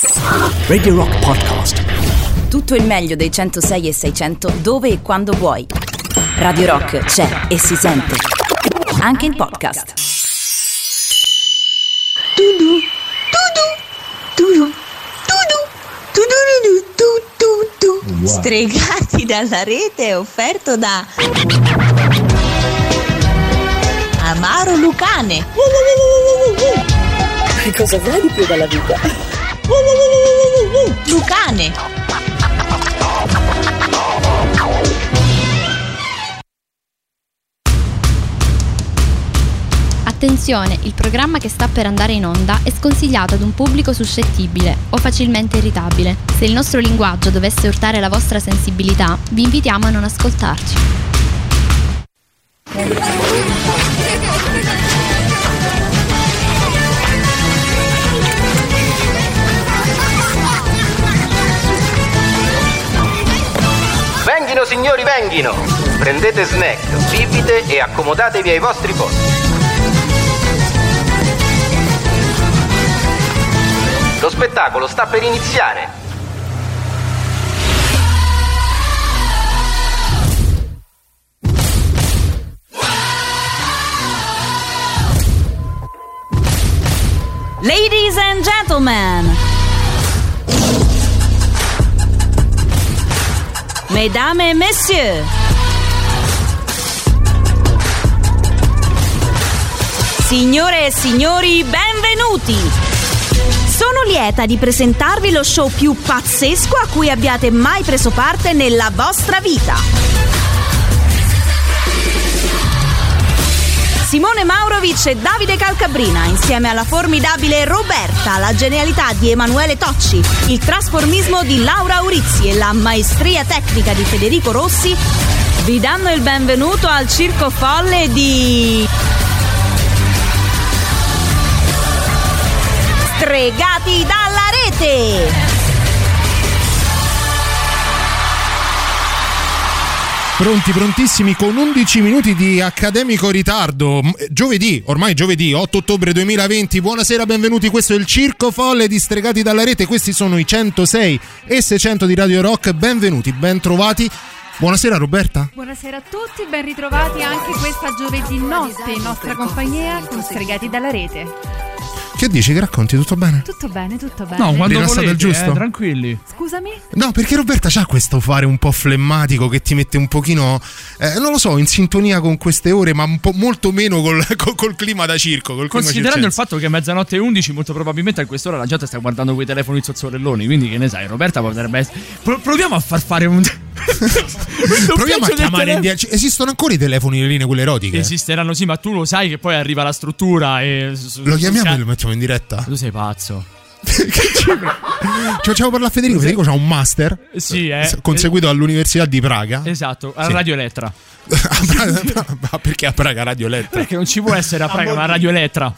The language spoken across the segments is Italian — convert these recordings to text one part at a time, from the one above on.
Radio Rock Podcast. Tutto il meglio dei 106 e 600 dove e quando vuoi. Radio Rock c'è e si sente. Anche in podcast. Tudu, tudu, tudu, tudu, tudu, tudu, tudu. Stregati dalla rete è offerto da Amaro Lucane. Cosa vuoi di più dalla vita? Lucane. Attenzione, il programma che sta per andare in onda è sconsigliato ad un pubblico suscettibile o facilmente irritabile. Se il nostro linguaggio dovesse urtare la vostra sensibilità, vi invitiamo a non ascoltarci. Venghino signori, venghino! Prendete snack, bibite e accomodatevi ai vostri posti. Lo spettacolo sta per iniziare. Ladies and gentlemen. Mesdames et messieurs. Signore e signori, benvenuti! Sono lieta di presentarvi lo show più pazzesco a cui abbiate mai preso parte nella vostra vita. Simone Maurovic e Davide Calcabrina, insieme alla formidabile Roberta, la genialità di Emanuele Tocci, il trasformismo di Laura Aurizzi e la maestria tecnica di Federico Rossi, vi danno il benvenuto al circo folle di. Stregati dalla rete! Pronti, prontissimi con 11 minuti di accademico ritardo. M- Giovedì, ormai giovedì 8 ottobre 2020. Buonasera, benvenuti. Questo è il Circo Folle di Stregati dalla Rete. Questi sono i 106 e 600 di Radio Rock. Benvenuti, ben trovati. Buonasera Roberta. Buonasera a tutti, ben ritrovati anche questa giovedì notte in nostra compagnia con Stregati dalla Rete. Che dici? Che racconti? Tutto bene? Tutto bene, tutto bene. No, quando Rilassata volete, il giusto? eh, tranquilli. Scusami? No, perché Roberta c'ha questo fare un po' flemmatico che ti mette un pochino, eh, non lo so, in sintonia con queste ore, ma un po' molto meno col, col- col clima da circo. Col clima Considerando il circense. fatto che è mezzanotte e 11, molto probabilmente a quest'ora la gente sta guardando quei telefoni zozzorelloni. Quindi, che ne sai, Roberta potrebbe essere. Pro- proviamo a far fare un. Proviamo a chiamare in via- ci- Esistono ancora i telefoni, le linee, quelle erotiche? Esisteranno, sì, ma tu lo sai che poi arriva la struttura e. Lo chiamiamo e lo mettiamo in diretta? Tu sei pazzo. Ci facciamo parlare a Federico. Federico ha un master Sì, eh. conseguito all'Università di Praga. Esatto, a Sì. Radio Elettra. A Praga- ma perché a Praga Radio Elettra? Perché non ci può essere a Praga una Radio Elettra.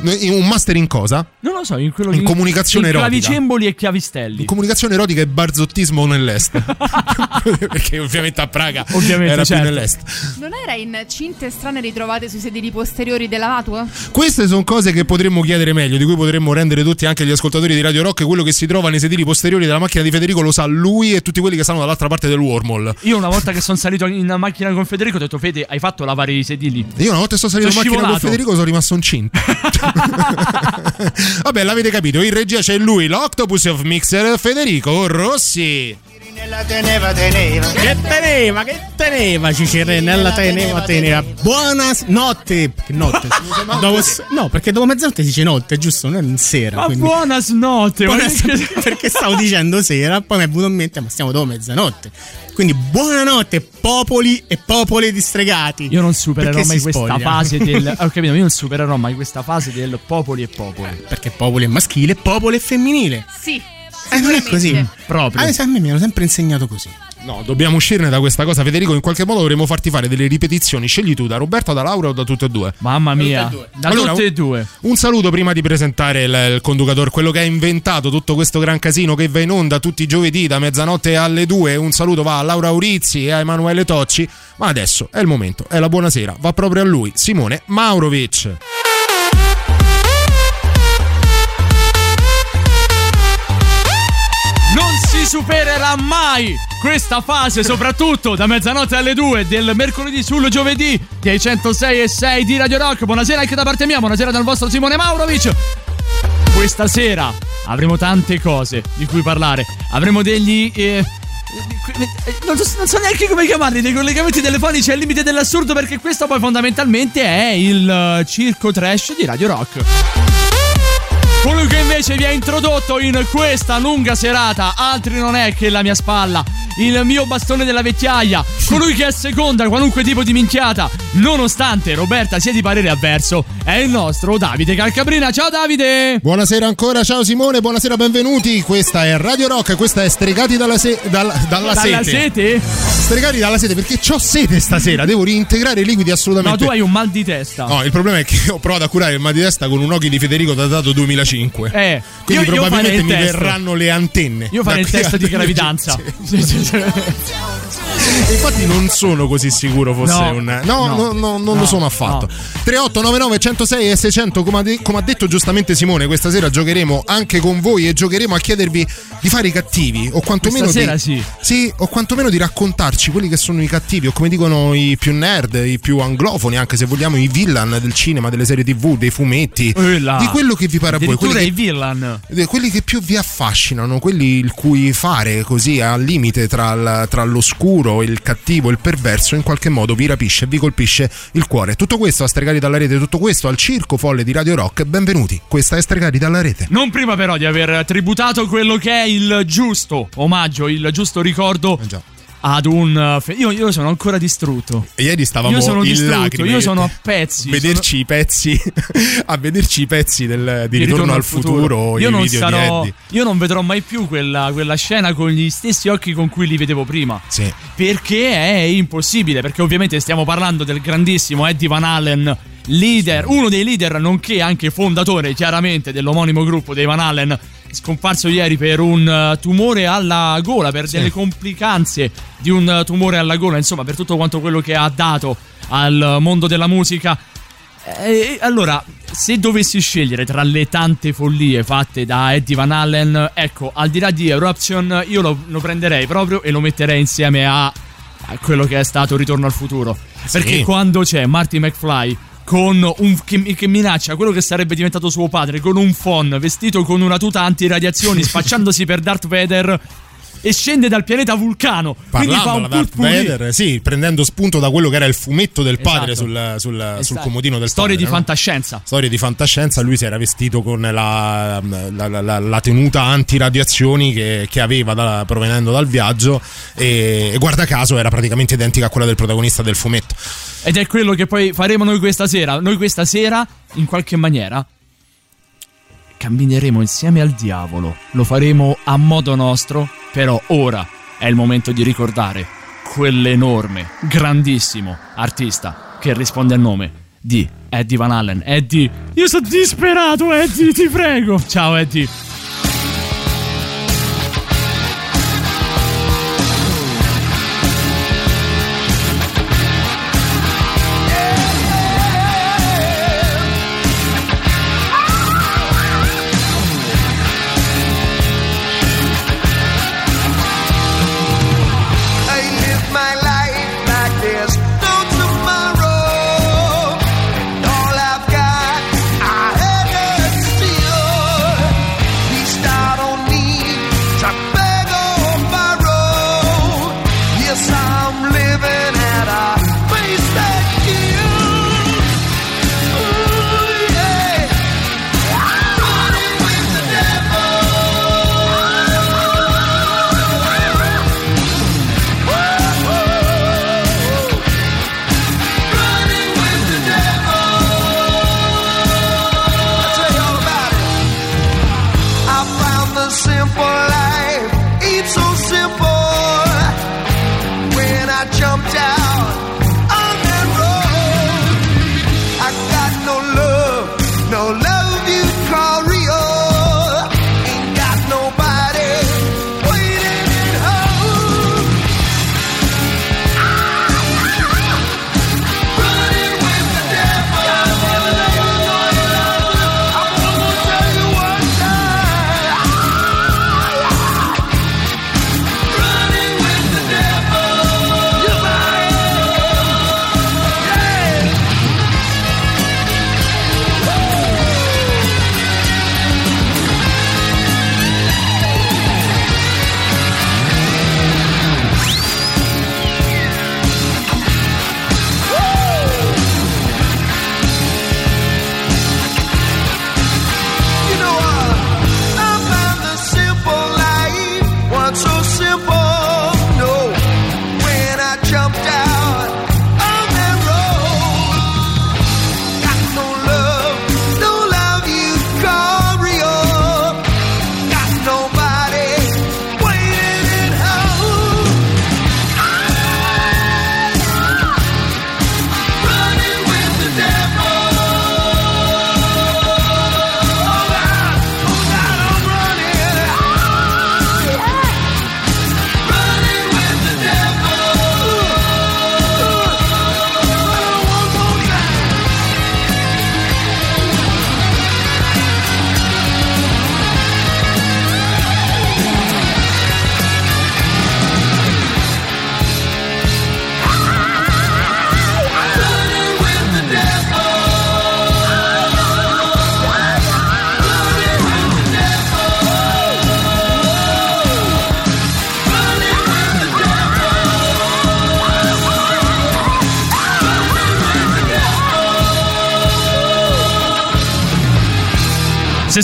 In- Un master in cosa? Non lo so, in quello In comunicazione in erotica. Clavicemboli e chiavistelli. In comunicazione erotica e barzottismo nell'est. perché ovviamente a Praga Ovviamente, era certo. più nell'est. Non era in cinte strane ritrovate sui sedili posteriori della Vatua? Queste sono cose che potremmo chiedere meglio, di cui potremmo rendere tutti anche gli ascoltatori di Radio Rock. Quello che si trova nei sedili posteriori della macchina di Federico lo sa lui e tutti quelli che stanno dall'altra parte del wormhole. Io una volta che sono salito in macchina con Federico ho detto Fede hai fatto lavare i sedili Io una volta che sono salito in Sono macchina con. Federico sono rimasto incinto. Vabbè, l'avete capito. In regia c'è lui, l'Octopus of Mixer, Federico Rossi. Teneva, teneva. Che teneva, che teneva, Cicerenella teneva, teneva. Buonanotte. Che notte? Dopo- no, perché dopo mezzanotte si dice notte, giusto? Non è sera. Ma quindi- buona snotte ma Buona- che- perché stavo dicendo sera, poi mi è venuto in mente, ma stiamo dopo mezzanotte. Quindi buonanotte, popoli e popoli distregati. Io non supererò mai questa spoglia? fase del Ho capito, io non supererò mai questa fase del popoli e popoli Perché popoli è maschile, popolo è femminile. Sì. Eh, non è così. Proprio Ah, a me mi hanno sempre insegnato così. No, dobbiamo uscirne da questa cosa, Federico. In qualche modo dovremo farti fare delle ripetizioni. Scegli tu, da Roberta, da Laura o da tutte e due. Mamma mia Da Allora, tutte e due Un saluto prima di presentare il, il conducatore, quello che ha inventato tutto questo gran casino che va in onda tutti i giovedì da mezzanotte alle due. Un saluto va a Laura Urizzi e a Emanuele Tocci. Ma adesso è il momento, è la buonasera, va proprio a lui, Simone Maurovic. Supererà mai questa fase, soprattutto da mezzanotte alle 2 del mercoledì sul giovedì dei 106 e 6 di Radio Rock. Buonasera anche da parte mia, buonasera dal vostro Simone Maurovic. Questa sera avremo tante cose di cui parlare. Avremo degli. eh, non so, non so neanche come chiamarli, dei collegamenti telefonici al limite dell'assurdo, perché questo poi fondamentalmente è il eh, circo trash di Radio Rock. Colui che invece vi ha introdotto in questa lunga serata, altri non è che la mia spalla, il mio bastone della vecchiaia, colui che asseconda qualunque tipo di minchiata, nonostante Roberta sia di parere avverso, è il nostro Davide Calcabrina. Ciao Davide! Buonasera ancora, ciao Simone, buonasera, benvenuti. Questa è Radio Rock, questa è Stregati dalla, se- dal- dalla, Dalla sete. sete? Stregati dalla sete perché ho sete stasera, devo reintegrare i liquidi No, assolutamente. tu hai un mal di testa. No, il problema è che ho provato a curare il mal di testa con un occhio di Federico datato 2005. Eh, Quindi io- io probabilmente il mi test. verranno le antenne. Io farei il qui test di gravidanza. Sì. Sì, sì. Infatti non sono così sicuro fosse No, un... No, no, no, no, non no, lo sono affatto. 3899 106 e 600, come ha, de- come ha detto giustamente Simone, questa sera giocheremo anche con voi e giocheremo a chiedervi di fare i cattivi o quantomeno Questa di... sì. Sì, o quantomeno di raccontarci quelli che sono i cattivi o come dicono i più nerd, i più anglofoni, anche se vogliamo i villain del cinema, delle serie tv, dei fumetti, là. di quello che vi pare a voi, Addirittura quelli i che, villain. eh, quelli che più vi affascinano, quelli il cui fare così al limite tra, tra l'oscuro, il cattivo il perverso in qualche modo vi rapisce e vi colpisce il cuore. Tutto questo a Stregati dalla rete, tutto questo al Circo Folle di Radio Rock. Benvenuti, questa è Stregati dalla rete. Non prima però di aver tributato quello che è il giusto omaggio, il giusto ricordo Eh già. Ad un... fe- Io, io sono ancora distrutto. Ieri stavamo Io sono in distrutto, lacrime. io sono a pezzi. A vederci i pezzi, a vederci i pezzi del- di, ritorno, al futuro, Io i non di sarò. Io non vedrò mai più quella, quella scena con gli stessi occhi con cui li vedevo prima. Sì. Perché è impossibile. Perché ovviamente stiamo parlando del grandissimo Eddie Van Allen. Leader, uno dei leader, nonché anche fondatore chiaramente dell'omonimo gruppo dei Van Allen, scomparso ieri per un eh, tumore alla gola, per delle complicanze di un eh, tumore alla gola, insomma, per tutto quanto quello che ha dato al mondo della musica. Eh, allora, se dovessi scegliere tra le tante follie fatte da Eddie Van Allen, ecco, al di là di Eruption, io lo, lo prenderei proprio e lo metterei insieme a, a quello che è stato Ritorno al futuro. Perché quando c'è Marty McFly con un che, che minaccia quello che sarebbe diventato suo padre con un phon vestito con una tuta antiradiazioni spacciandosi per Darth Vader e scende dal pianeta Vulcano quindi fa Parlando un da Darth. Vader, sì, prendendo spunto da quello che era il fumetto del padre Esatto. sul, sul- sul Esatto. comodino del storie padre, di no? fantascienza Storie di fantascienza, lui si era vestito con la, la- la- la- la tenuta antiradiazioni che, che aveva da- provenendo dal viaggio e, e guarda caso era praticamente identica a quella del protagonista del fumetto. Ed è quello che poi faremo noi questa sera. Noi questa sera, in qualche maniera, cammineremo insieme al diavolo. Lo faremo a modo nostro, però ora è il momento di ricordare quell'enorme, grandissimo artista che risponde al nome di Eddie Van Allen. Eddie, io sono disperato, Eddie, ti prego. Ciao, Eddie.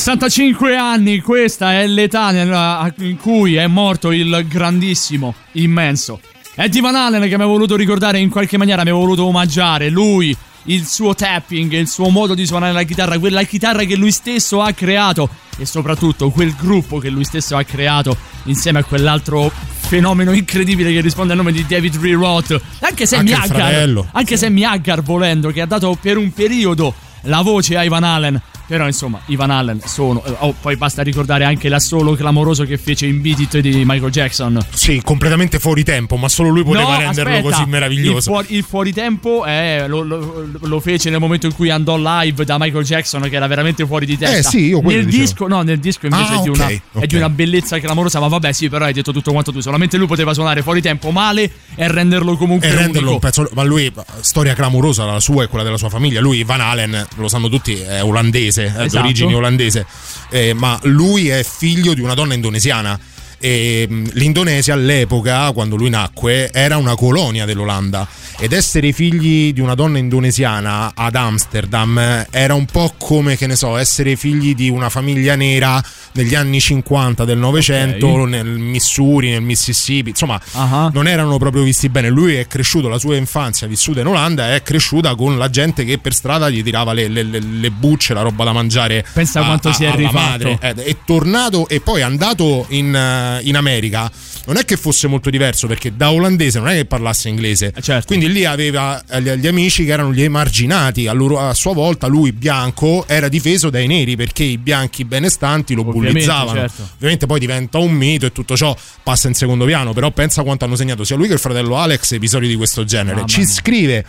65 anni, questa è l'età nella- in cui è morto il grandissimo, immenso Eddie Van Halen che mi ha voluto ricordare in qualche maniera, mi ha voluto omaggiare. Lui, il suo tapping, il suo modo di suonare la chitarra, quella chitarra che lui stesso ha creato e soprattutto quel gruppo che lui stesso ha creato insieme a quell'altro fenomeno incredibile che risponde al nome di David Lee Roth, anche Sammy Hagar, anche Sammy Hagar volendo che ha dato per un periodo la voce a Ivan Allen. Però insomma, Ivan Allen sono. eh, Oh, poi basta ricordare anche l'assolo clamoroso che fece in Beat It di Michael Jackson. Sì, completamente fuori tempo, ma solo lui poteva No, renderlo aspetta, così Il, meraviglioso. fuori, il fuoritempo è- lo, lo- lo fece nel momento in cui andò live da Michael Jackson, che era veramente fuori di testa. Eh, sì, io quello nel dicevo. disco, no, nel disco invece Ah, è, di una, è ok. di una bellezza clamorosa. Ma vabbè, sì, però hai detto tutto quanto tu. Solamente lui poteva suonare fuori tempo male e renderlo comunque E renderlo un unico. pezzo. Ma lui, storia clamorosa, la sua e quella della sua famiglia. Lui, Van Halen, lo sanno tutti, è olandese, è di Esatto. origini olandese. Eh, ma lui è figlio di una donna indonesiana. E mh, l'Indonesia all'epoca, quando lui nacque, era una colonia dell'Olanda. Ed essere figli di una donna indonesiana ad Amsterdam eh, era un po' come, che ne so, essere figli di una famiglia nera negli anni 50 del Novecento, Ok. nel Missouri, nel Mississippi. Insomma, Ah. non erano proprio visti bene. Lui è cresciuto, la sua infanzia vissuta in Olanda, è cresciuta con la gente che per strada gli tirava le, le- le- le bucce, la roba da mangiare. Pensa a- quanto a- si è rifatto. madre. Ed è tornato e poi è andato in, eh, in America. Non è che fosse molto diverso perché da olandese non è che parlasse inglese. certo. Quindi lì aveva eh, gli, gli amici che erano gli emarginati. A, loro- a sua volta lui bianco era difeso dai neri perché i bianchi benestanti lo Ovviamente, bullizzavano. certo. Ovviamente poi diventa un mito e tutto ciò passa in secondo piano, però pensa quanto hanno segnato sia lui che il fratello Alex episodi di questo genere. Mamma ci mia. scrive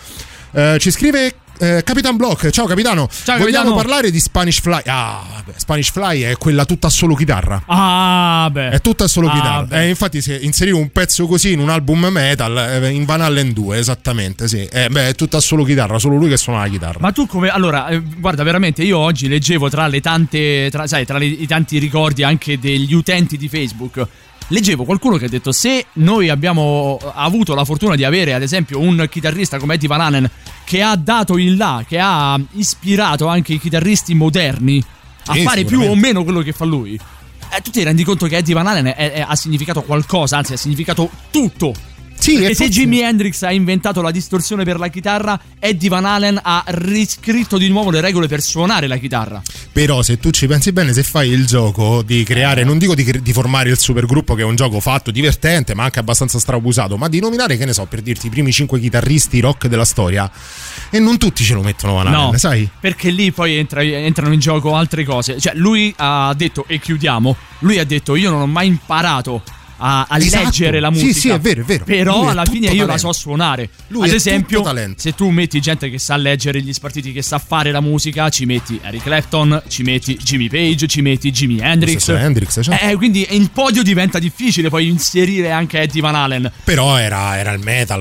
eh, ci scrive eh, Capitan Block, ciao capitano. Ciao, Vogliamo capitano. parlare di Spanish Fly? Ah, vabbè, Spanish Fly è quella tutta solo chitarra. Ah, beh. È tutta solo Ah, chitarra. beh. Eh, infatti, se inserivo un pezzo così in un album metal eh, in Van Halen 2, esattamente. Sì. Eh, beh, è tutta solo chitarra, solo lui che suona la chitarra. Ma tu come. Allora, eh, guarda, veramente io oggi leggevo tra le tante. Tra, sai, tra le- i tanti ricordi anche degli utenti di Facebook. Leggevo qualcuno che ha detto: Se noi abbiamo avuto la fortuna di avere, ad esempio, un chitarrista come Eddie Van Halen che ha dato in là, che ha ispirato anche i chitarristi moderni a Sì, fare più o meno quello che fa lui. Eh, tu ti rendi conto che Eddie Van Halen è- è- ha significato qualcosa, anzi, ha significato tutto. Sì, Perché e se Jimi Hendrix ha inventato la distorsione per la chitarra, Eddie Van Halen ha riscritto di nuovo le regole per suonare la chitarra. Però, se tu ci pensi bene, se fai il gioco di creare, non dico di, cre- di formare il supergruppo, che è un gioco fatto, divertente, ma anche abbastanza strabusato, ma di nominare, che ne so, per dirti i primi cinque chitarristi rock della storia, e non tutti ce lo mettono Van Halen, no, sai? perché lì poi entra- entrano in gioco altre cose. Cioè, lui ha detto, e chiudiamo, lui ha detto, io non ho mai imparato a, a Esatto. leggere la Sì, musica. sì, è vero, è vero. Però Lui alla fine io la so suonare. Lui Ad esempio, se tu metti gente che sa leggere gli spartiti, che sa fare la musica, ci metti Eric Clapton, ci metti Jimmy Page, ci metti Jimi Hendrix. Hendrix, certo. Eh, quindi il podio diventa difficile poi inserire anche Eddie Van Halen. Però era, era il metal.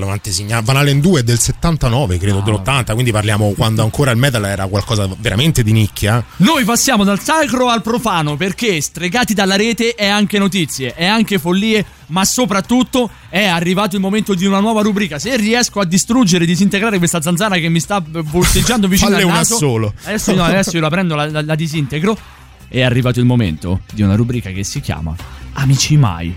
Van Halen 2 è del 79, credo, dell'80, quindi parliamo quando ancora il metal era qualcosa veramente di nicchia. Noi passiamo dal sacro al profano perché stregati dalla rete è anche notizie, è anche follie, ma soprattutto è arrivato il momento di una nuova rubrica. Se riesco a distruggere e disintegrare questa zanzara che mi sta bolteggiando vicino Falle al una naso, solo. Adesso, no, adesso io la prendo, la, la- la disintegro. È arrivato il momento di una rubrica che si chiama Amici Mai.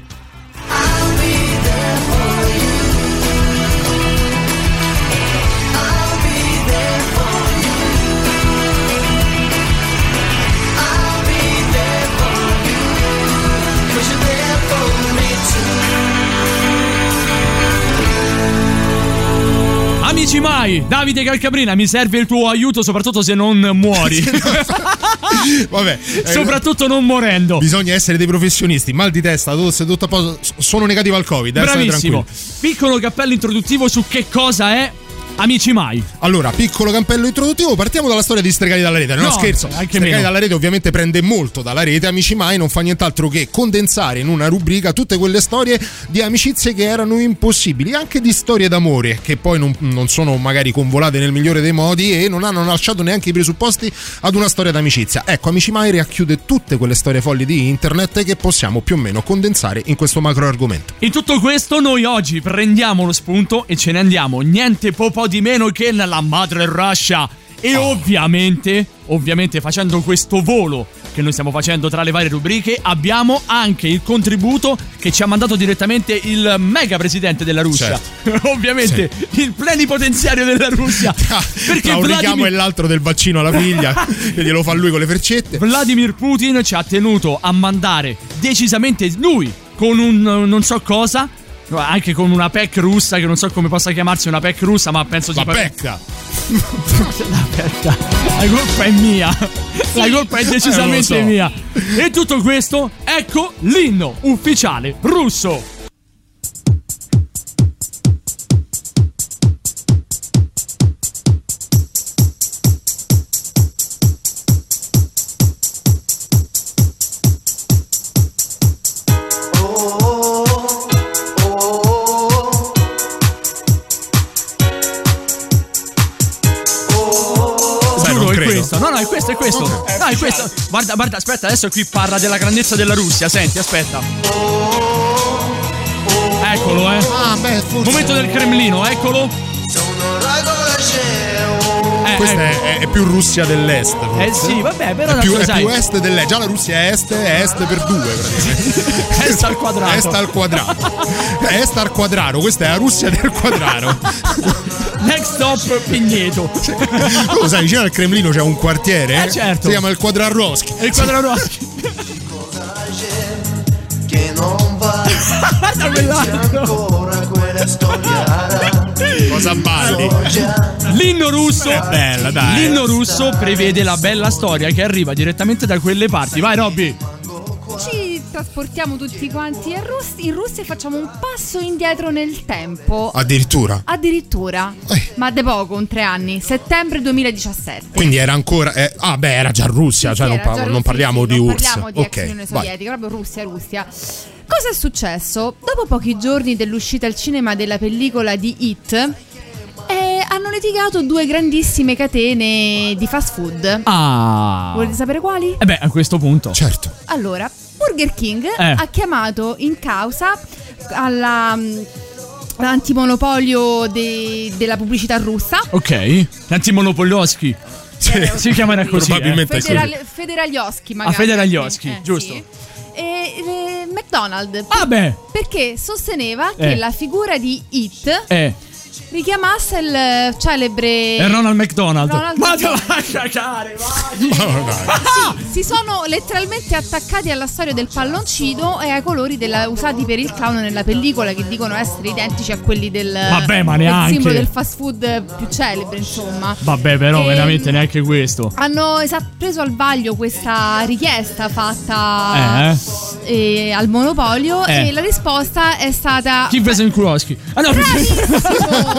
Amici mai, Davide Calcabrina, mi serve il tuo aiuto soprattutto se non muori. Vabbè, eh, soprattutto non morendo. Bisogna essere dei professionisti. Mal di testa, tosse, tutto a posto. Sono negativo al Covid. eh, Bravissimo. Piccolo cappello introduttivo su che cosa è Amici mai. Allora, piccolo campello introduttivo, partiamo dalla storia di Stregati dalla rete. No, No, scherzo. anche Stregati meno. dalla rete ovviamente prende molto dalla rete. Amici mai non fa nient'altro che condensare in una rubrica tutte quelle storie di amicizie che erano impossibili, anche di storie d'amore che poi non, non sono magari convolate nel migliore dei modi e non hanno lasciato neanche i presupposti ad una storia d'amicizia. Ecco, Amici mai racchiude tutte quelle storie folli di internet che possiamo più o meno condensare in questo macro argomento. In tutto questo noi oggi prendiamo lo spunto e ce ne andiamo niente po' po' di meno che nella madre Russia. E ovviamente, ovviamente facendo questo volo che noi stiamo facendo tra le varie rubriche, abbiamo anche il contributo che ci ha mandato direttamente il mega presidente della Russia. Ovviamente il plenipotenziario della Russia. Perché Tra un richiamo Vladimir, e l'altro del vaccino alla figlia, che glielo fa lui con le freccette. Vladimir Putin ci ha tenuto a mandare decisamente lui con un non so cosa. Anche con una PEC russa, che non so come possa chiamarsi una PEC russa, ma penso La sia. pecca. La pecca. La colpa è mia. La colpa è decisamente Eh, so. mia. E tutto questo, ecco l'inno ufficiale russo. Questo. È questo. No, è questo. Guarda, guarda, aspetta, adesso qui parla della grandezza della Russia. Senti, aspetta. Eccolo, eh. Ah, beh. Momento del Cremlino, eccolo. Questa ecco. è, è più Russia dell'est. forse. Eh sì, vabbè, però È più, è più est dell'est. Già la Russia è est, è est per due praticamente. Est al quadrato. Est al quadrato. Est al quadrato. Questa è la Russia del quadrato. Next stop Pigneto. Tu lo sai, vicino al Cremlino c'è un quartiere. Eh, certo. Si chiama il Quadraroschi. E il quadrato. che non va ancora quella storia Cosa balli? L'inno russo. È bella, dai. L'inno russo prevede la bella storia che arriva direttamente da quelle parti. Vai, Robby. Trasportiamo tutti quanti in, Rus- in Russia e facciamo un passo indietro nel tempo. Addirittura. Addirittura, Eh. ma da poco, un tre anni, settembre 2017. Quindi era ancora. eh, ah, beh, era già Russia. Cioè, Sì, non, era pa- già non Russia, parliamo sì, di non URSS. Parliamo di ex ok, Unione vai. Sovietica, proprio Russia, Russia. Cosa è successo? Dopo pochi giorni dell'uscita al cinema della pellicola di Hit, eh, hanno litigato due grandissime catene di fast food. Ah. Volete sapere quali? Eh beh, a questo punto. Certo. Allora, Burger King Eh. ha chiamato in causa alla, mm, antimonopolio de- della pubblicità russa. Ok. Antimonopolioschi. Si chiamano così. Probabilmente eh. è così. Federal- Federaglioschi, magari. A Federaglioschi, Eh, giusto. sì. E, eh, McDonald's. Ah, beh. Perché sosteneva che Eh. la figura di It Eh. Richiamasse il celebre. È Ronald McDonald. Ronald Ma te McDonald. vai a cagare, vai. Oh, dai. Si sono letteralmente attaccati alla storia del palloncino e ai colori della- usati per il clown nella pellicola, che dicono essere identici a quelli del, Vabbè, ma del neanche. simbolo del fast food più celebre, insomma. Vabbè, però, Ehm, veramente neanche questo. Hanno esat- preso al vaglio questa richiesta fatta Eh. eh, al monopolio Eh. e la risposta è stata Chi prese in Kurowski? Ah, no, ma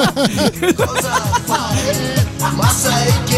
sai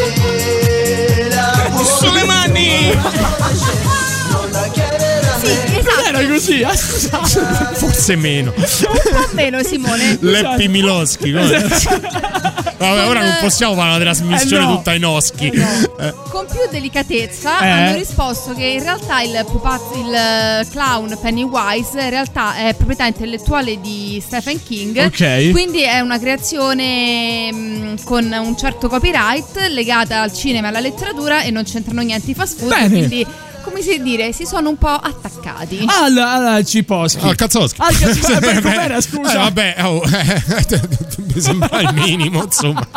Sì, esatto. Era così, ah, scusate. Forse meno. Un po' meno, Simone. Leppi Miloschi. Vabbè, ora non possiamo fare una trasmissione Eh, no. tutta ai noschi. Eh, Con più delicatezza Eh. hanno risposto che in realtà il, pupazzo, il eh, clown Pennywise in realtà è proprietà intellettuale di Stephen King. Ok. Quindi è una creazione mh, con un certo copyright legata al cinema e alla letteratura e non c'entrano niente i fast food. Bene. Quindi, come si dice, si sono un po' attaccati. Al, al Ciposchi. Al Kazzowski. Al per Beh, com'era, scusa? Eh, vabbè, oh, eh, mi sembra il minimo, insomma.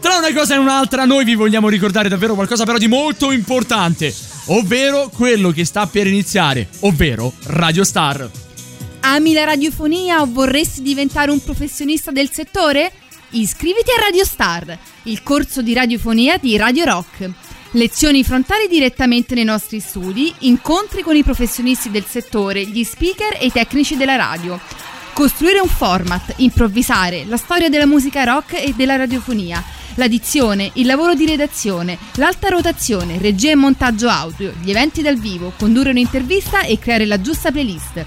Tra una cosa e un'altra, noi vi vogliamo ricordare davvero qualcosa però di molto importante, ovvero quello che sta per iniziare, ovvero Radio Star. Ami la radiofonia o vorresti diventare un professionista del settore? Iscriviti a Radio Star, il corso di radiofonia di Radio Rock. Lezioni frontali direttamente nei nostri studi, incontri con i professionisti del settore, gli speaker e i tecnici della radio. Costruire un format, improvvisare, la storia della musica rock e della radiofonia, la dizione, il lavoro di redazione, l'alta rotazione, regia e montaggio audio, gli eventi dal vivo, condurre un'intervista e creare la giusta playlist.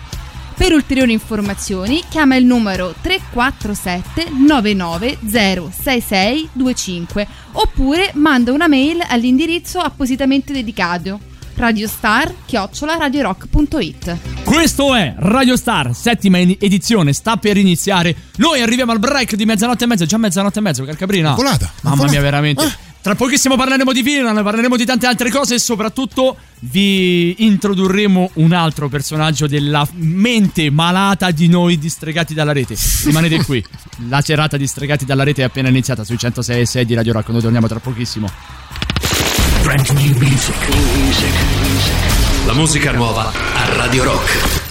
Per ulteriori informazioni chiama il numero 347 9906625 oppure manda una mail all'indirizzo appositamente dedicato radiostar-radiorock.it Questo è Radio Star, settima edizione, sta per iniziare. Noi arriviamo al break di mezzanotte e mezza, già mezzanotte e mezza, Calcabrina. Volata, Mamma volata. mia, veramente. Eh. Tra pochissimo parleremo di film, parleremo di tante altre cose e soprattutto vi introdurremo un altro personaggio della mente malata di noi distregati dalla rete. Rimanete qui. La serata di Stregati dalla rete è appena iniziata sui 106 e 6 di Radio Rock. Noi torniamo tra pochissimo. Brand new music. La musica nuova a Radio Rock.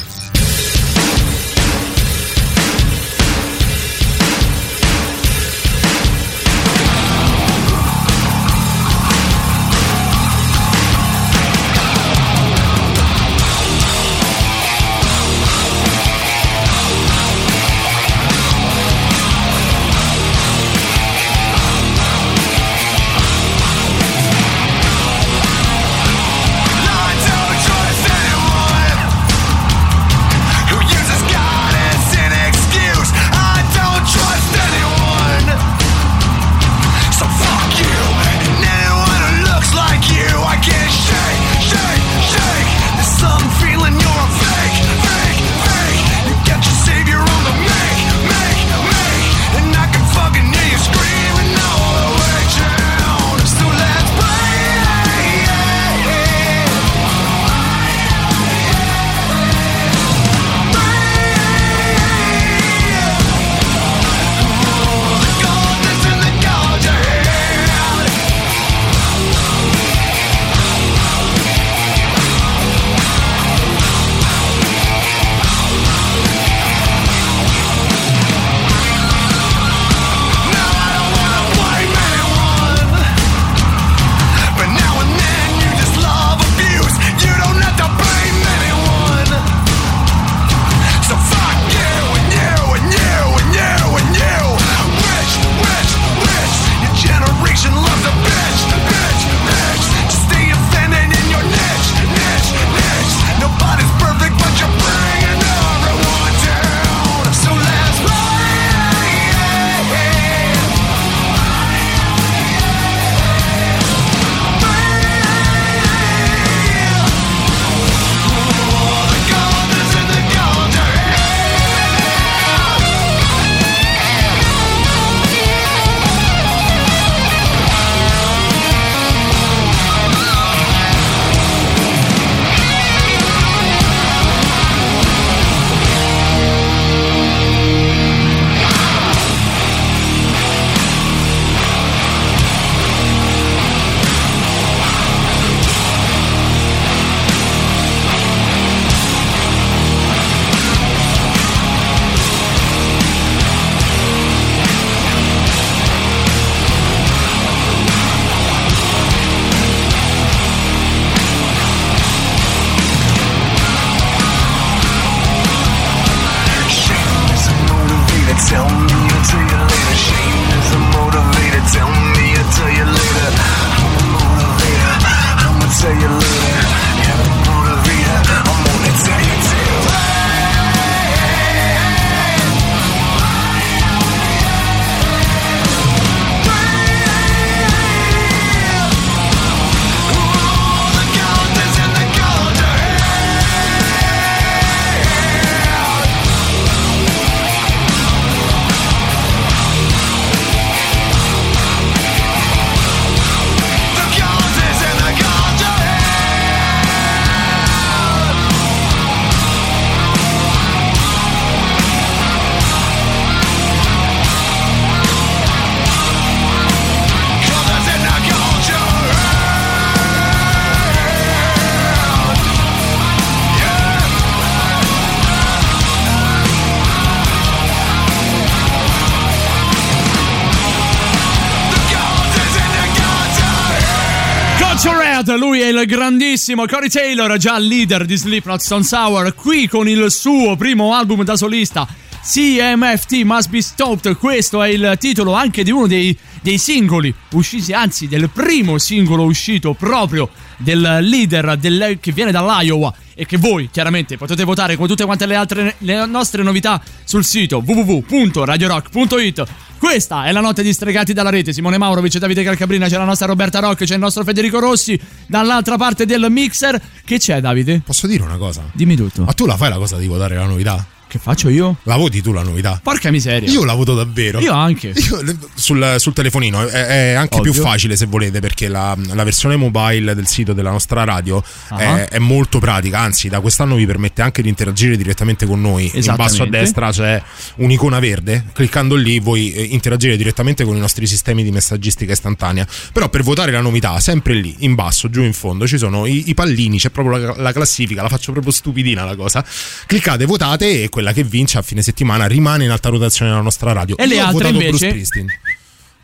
Il grandissimo Cory Taylor, già leader di Slipknot Stone Sour, qui con il suo primo album da solista. CMFT Must Be Stopped, questo è il titolo anche di uno dei, dei singoli usciti, anzi del primo singolo uscito proprio del leader del- che viene dall'Iowa e che voi chiaramente potete votare come tutte quante le altre le nostre novità sul sito www.radiorock.it. Questa è la notte di stregati dalla rete. Simone Maurovic, Davide Calcabrina, c'è la nostra Roberta Rock, c'è il nostro Federico Rossi. Dall'altra parte del mixer, che c'è Davide? Posso dire una cosa? Dimmi tutto. Ma tu la fai la cosa di votare la novità? Che faccio io? La voti tu la novità? Porca miseria. Io la voto davvero. Io anche. Io, sul, sul telefonino è, è anche Ovvio. più facile se volete perché la, la versione mobile del sito della nostra radio Ah. è, è molto pratica, anzi da quest'anno vi permette anche di interagire direttamente con noi. In basso a destra c'è un'icona verde, cliccando lì voi eh, interagire direttamente con i nostri sistemi di messaggistica istantanea. Però per votare la novità, sempre lì, in basso, giù in fondo, ci sono i, i pallini, c'è proprio la, la classifica, la faccio proprio stupidina la cosa. Cliccate, votate e quella che vince a fine settimana rimane in alta rotazione nella nostra radio. E le Io ho altre votato invece? Bruce Springsteen.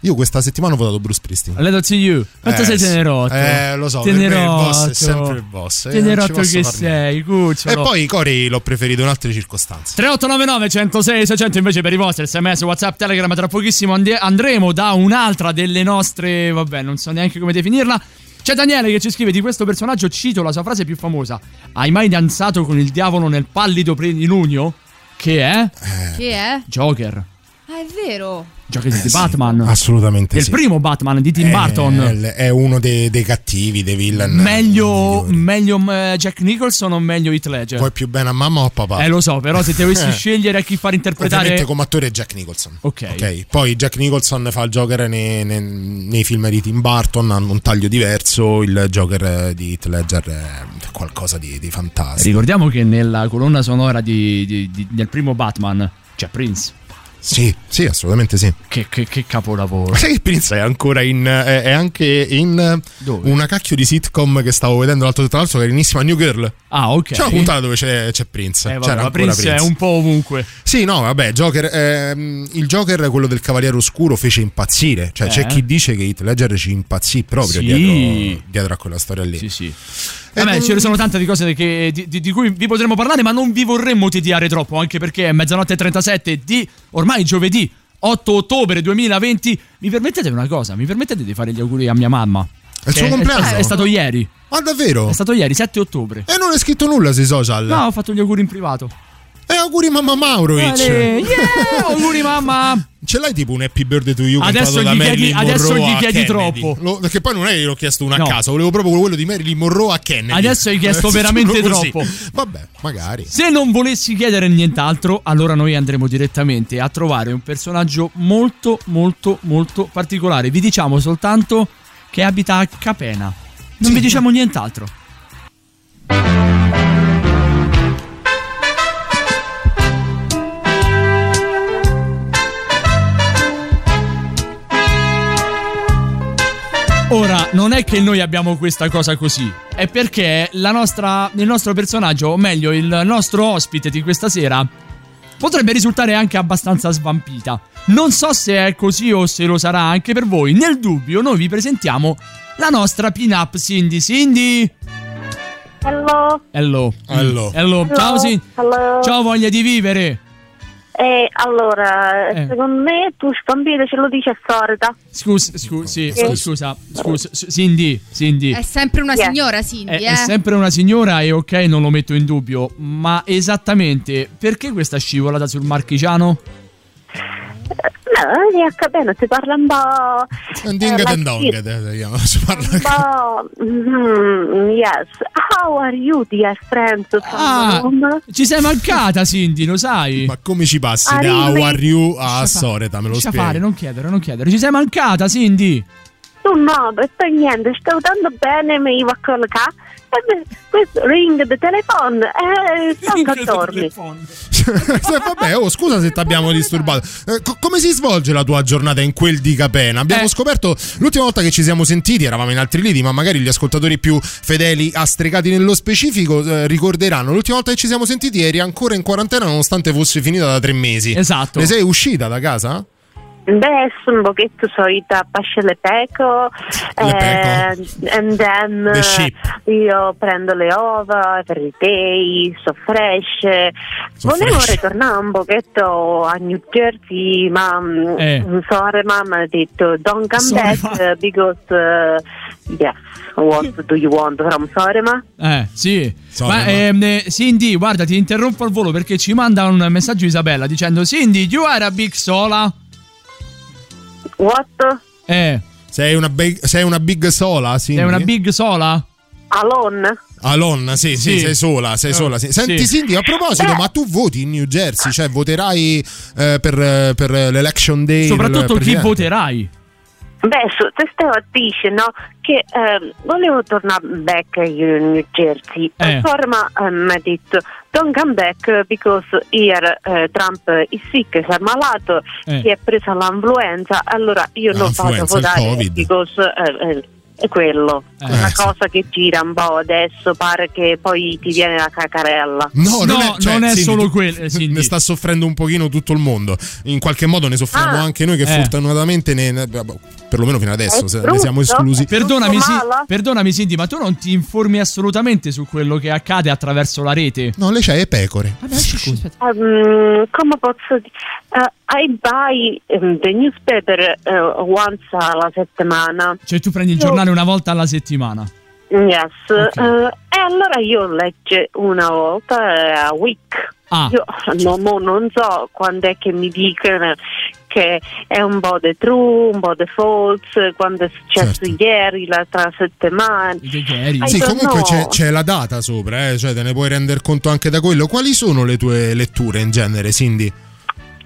Io questa settimana ho votato Bruce Springsteen. Let us see you. Quanto Eh, sei tenerotto? Eh, lo so, tenerotto. boss è sempre il boss, eh, Tenerotto che sei, cucciolo. E poi Cori l'ho preferito in altre circostanze. 3899 106 600 invece per i vostri sms whatsapp telegram tra pochissimo andremo da un'altra delle nostre vabbè non so neanche come definirla c'è Daniele che ci scrive di questo personaggio cito la sua frase più famosa hai mai danzato con il diavolo nel pallido plenilunio che è Che è? Joker Ah, è vero. Joker di Eh sì, Batman assolutamente il sì. primo Batman di Tim Eh, Burton È uno dei, dei cattivi, dei villain. meglio, meglio eh, Jack Nicholson o meglio Heath Ledger Vuoi più bene a mamma o a papà? eh lo so però se ti dovessi scegliere a chi far interpretare Ovviamente come attore Jack Nicholson. Ok. Poi Jack Nicholson fa il Joker nei, nei- nei film di Tim Burton, hanno un taglio diverso. Il Joker di Heath Ledger è qualcosa di, di fantastico. Ricordiamo che nella colonna sonora di- di- del primo Batman c'è Prince. Sì, sì, assolutamente sì. Che, che- che capolavoro. Ma sai che Prince è ancora in. è, è anche in Dove? una cacchio di sitcom che stavo vedendo l'altro tra l'altro, carinissima New Girl. Ah, ok. C'è una puntata dove c'è, c'è Prince. Eh, vabbè, C'era ma ancora Prince, è un po' ovunque. Sì, no, vabbè, Joker, ehm, il Joker, quello del Cavaliere Oscuro, fece impazzire. Cioè, Eh. c'è chi dice che Heath Ledger ci impazzì proprio Sì. dietro, dietro a quella storia lì. Sì, sì. Vabbè, ce ne sono tante di cose che- di, di- di cui vi potremmo parlare, ma non vi vorremmo tediare troppo, anche perché è mezzanotte e 37 di ormai giovedì 8 ottobre 2020. Mi permettete una cosa? Mi permettete di fare gli auguri a mia mamma? È il suo compleanno? È, è stato ieri. Ma davvero? È stato ieri, 7 ottobre. E non è scritto nulla sui social. No, ho fatto gli auguri in privato. E auguri mamma Maurovic. Ale, yeah, auguri mamma. Ce l'hai tipo un happy birthday to you Adesso gli chiedi- adesso gli chiedi troppo. Lo- perché poi non è che l'ho chiesto uno No. a caso, volevo proprio quello di Marilyn Monroe a Kennedy. Adesso hai chiesto Eh, veramente troppo. Vabbè, magari. Se non volessi chiedere nient'altro, allora noi andremo direttamente a trovare un personaggio molto, molto, molto particolare. Vi diciamo soltanto che abita a Capena. Non vi diciamo nient'altro. Ora, non è che noi abbiamo questa cosa così, è perché la nostra, il nostro personaggio, o meglio, il nostro ospite di questa sera, potrebbe risultare anche abbastanza svampita. Non so se è così o se lo sarà anche per voi. Nel dubbio, noi vi presentiamo la nostra pin-up Cindy. Cindy! Hello. Hello. Hello. Hello. Ciao Cindy. Hello. Ciao, voglia di vivere. Eh, allora, Eh. secondo me tu stampite ce lo dice solita. Scusa, scusa, sì, Eh. scusa, scusa, Cindy, Cindy. È sempre una Yeah. signora, Cindy, È, eh. è sempre una signora e ok, non lo metto in dubbio, ma esattamente perché questa scivolata sul marchigiano? No, a capello si parla un po'. Dinga eh, dendong, latino. eh, si parla- Un po'. mm, yes. How are you, dear friends? Ah, ci sei mancata, Cindy, lo sai? Ma come ci passi Ah, da? How are you a fa- Soreta? Me lo spieghi? fare, non chiedere, non chiedere. Ci sei mancata, Cindy? Tu no, per niente, sto tanto bene, mi va a collocare. Questo ring di telefono, eh, sono 14. Vabbè, oh, scusa se ti abbiamo disturbato. Eh, co- come si svolge la tua giornata in quel di Capena? Abbiamo Eh. scoperto l'ultima volta che ci siamo sentiti, eravamo in altri lidi, ma magari gli ascoltatori più fedeli astregati nello specifico eh, ricorderanno. L'ultima volta che ci siamo sentiti eri ancora in quarantena nonostante fosse finita da tre mesi. Esatto. Ne sei uscita da casa? Beh, sono un pochetto solita, pasce le peco, Le eh, and then eh, io prendo le ova per i tei, so fresh. So Volevo fresh. ritornare un pochetto a New Jersey, ma mm, Eh. un sore mamma ha detto don't come Sorry, back ma- uh, because uh, yes, what do you want from Sorema? Eh, sì. Sorry, ma ma- ehm, eh, Cindy, guarda, ti interrompo al volo perché ci manda un messaggio Isabella dicendo Cindy, you are a big sola. What? Eh, Sei una, big- sei una big sola, sì. sei una big sola? Alone? Alonna, sì, sì, Sì. sei sola, sei Eh, sola. sì. Senti, sì. Cindy, a proposito, ma tu voti in New Jersey? Cioè, voterai eh, per, eh, per l'election day? Soprattutto chi voterai. Beh, su, te stavo a dire, no, che ehm, volevo tornare back in New Jersey. Eh. Forma eh, mi ha detto, don't come back because here eh, Trump is sick, si è ammalato, Eh. si è presa l'influenza, allora io non vado a votare because eh, eh, è quello. Eh. Una cosa che gira un po' adesso, pare che poi ti viene la cacarella. No, non No, è, cioè, non è Cindy, solo quello, eh. Ne sta soffrendo un pochino tutto il mondo. In qualche modo ne soffriamo Ah. anche noi, che Eh. fortunatamente, ne, ne- vabbè, perlomeno fino adesso, ne siamo esclusi. Perdonami, male? perdonami Cindy, ma tu non ti informi assolutamente su quello che accade attraverso la rete? No, lei c'ha le pecore. Vabbè. Um, come posso dire? Uh, I buy um, the newspaper uh, once alla settimana. Cioè tu prendi il Io- giornale una volta alla settimana. Yes. Ok. Uh, e allora io leggo una volta a week. Ah. Io no, mo non so quando è che mi dicono che è un po' di true, un po' di false, quando è successo Certo. ieri, l'altra settimana. Che eri. I Sì, comunque c'è, c'è la data sopra, eh, cioè te ne puoi rendere conto anche da quello. Quali sono le tue letture in genere, Cindy?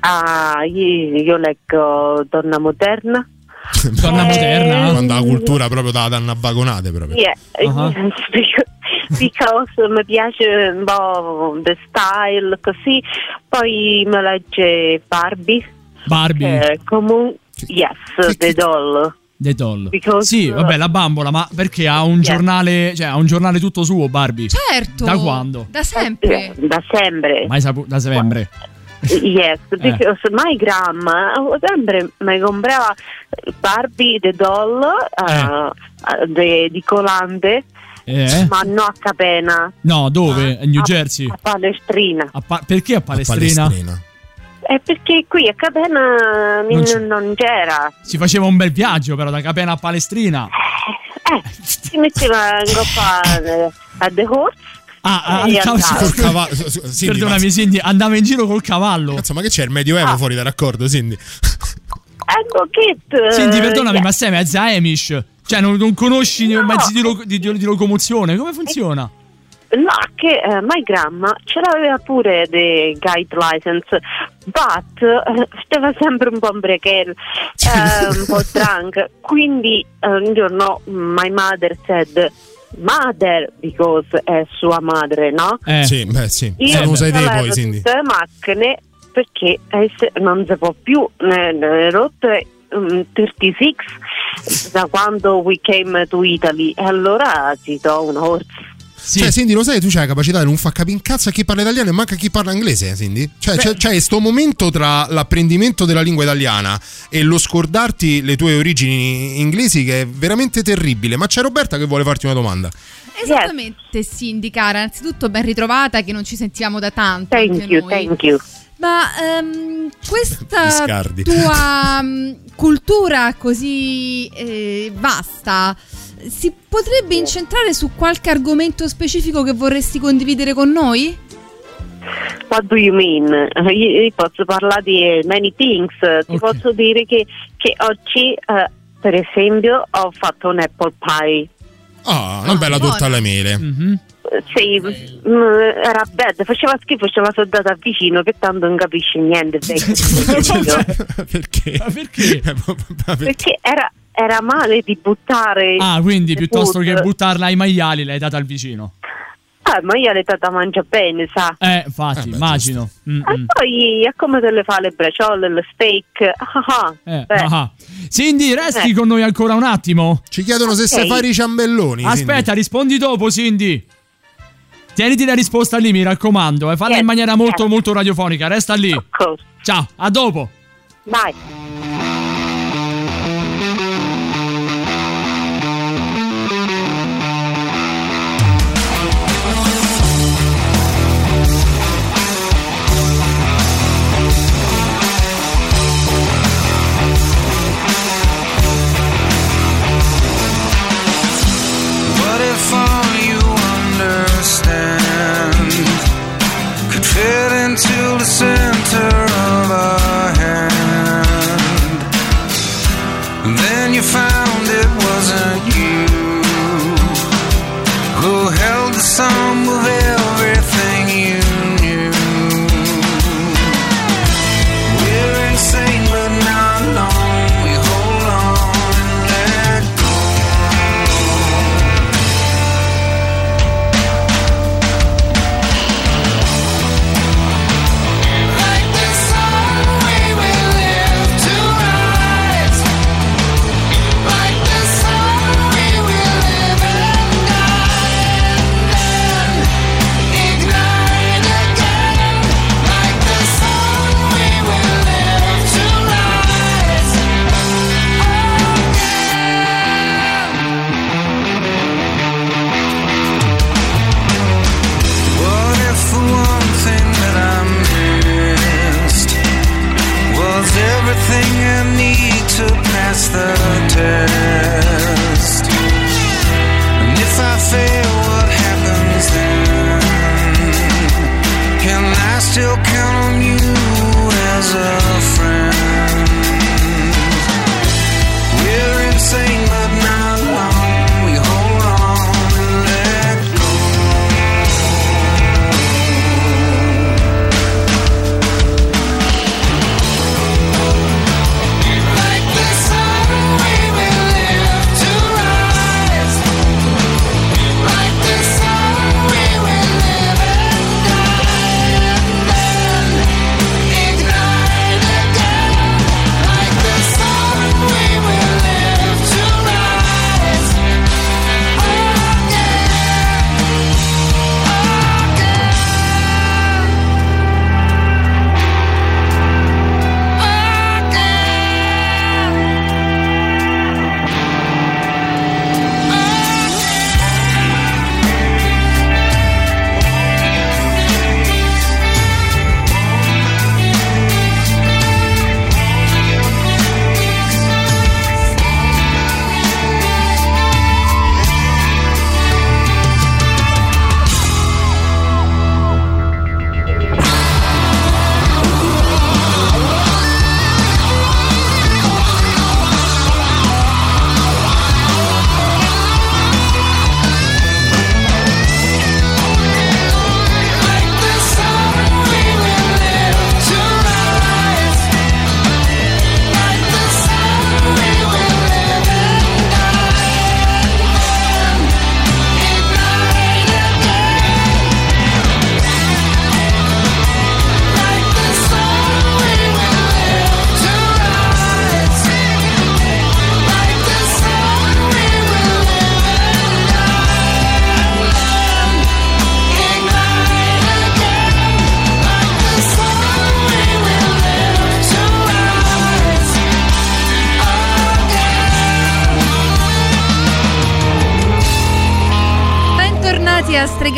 Ah, io, io leggo Donna Moderna. Donna Eh, moderna? Quando la cultura proprio da danno vagonate proprio. Yeah, Ah. because, mi piace un po' the style così. Poi mi legge Barbie. Barbie, Eh, comunque, yes, che- The Doll. The Doll. because- Sì, vabbè, la bambola, ma perché ha un Yeah. giornale, cioè ha un giornale tutto suo Barbie? Certo. Da quando? Da sempre. Da sempre. Mai saputo da sempre. Yes, Eh. because my grandma sempre mi comprava Barbie The Doll eh, eh, de- di Colande, Eh? ma no a Capena, No, dove? A New a- Jersey? a Palestrina. A Pa- perché a A Palestrina? Palestrina. È perché qui a Capena Non non, c'è. non c'era. Si faceva un bel viaggio però da Capena a Palestrina. Eh, si metteva in coppa eh, a The Horse. Ah, al cavallo- andava. Col cavallo. Cindy, Perdonami, ma- Cindy, andava in giro col cavallo. Cazzo, ma che c'è il Medioevo Ah. fuori da raccordo, Cindy? Ecco che... eh, Cindy, perdonami, yeah. ma sei mezza Amish? Cioè, non, non conosci i mezzi di, lo- di- di locomozione? Come funziona? No, che eh, my grandma ce l'aveva pure the guide license, but eh, stava sempre un po' imbriacato, eh, un po' drunk. Quindi eh, un giorno my mother said, mother, because è sua madre, no? Eh, Sì, beh, sì. Io Se non te levo poi, Cindy. tutte le macchine perché eh, non si può più ne, ne rotte mm, 36 da quando we came to Italy e allora ti do un horse sì. Cioè, Cindy, lo sai, tu c'hai la capacità di non far capire in cazzo a chi parla italiano e manca a chi parla inglese, Cindy? Cioè, c'è, c'è sto momento tra l'apprendimento della lingua italiana e lo scordarti le tue origini inglesi che è veramente terribile. Ma c'è Roberta che vuole farti una domanda. Esattamente, Cindy, cara. Innanzitutto ben ritrovata che non ci sentiamo da tanto. thank anche you noi. thank you Ma ehm, questa tua mm, cultura così eh, vasta si potrebbe incentrare su qualche argomento specifico che vorresti condividere con noi? what do you mean? Io, posso parlare di many things ti Ok. posso dire che, che oggi eh, per esempio ho fatto un apple pie Ah, una Ah, bella buona. torta alle mele. Mhm. Sì, mm, era bad, faceva schifo, c'era soldata vicino che tanto non capisce niente. vecchio. perché? Ma perché? Perché era, era male di buttare. Ah, quindi piuttosto food. che buttarla ai maiali l'hai data al vicino. Ah, ma io l'ho data mangia bene, sa. Eh, infatti, Eh, beh, immagino. Mm, E mm. poi è come te le fa le braciole, le steak. Ah, ah. Eh, Beh, ah. Cindy, resti Eh. con noi ancora un attimo? Ci chiedono se Ok. sai fare i ciambelloni. Aspetta, rispondi dopo, Cindy. Tieniti la risposta lì, mi raccomando. E falla Yes, in maniera molto, yes. molto radiofonica. Resta lì. Ciao, a dopo. Vai.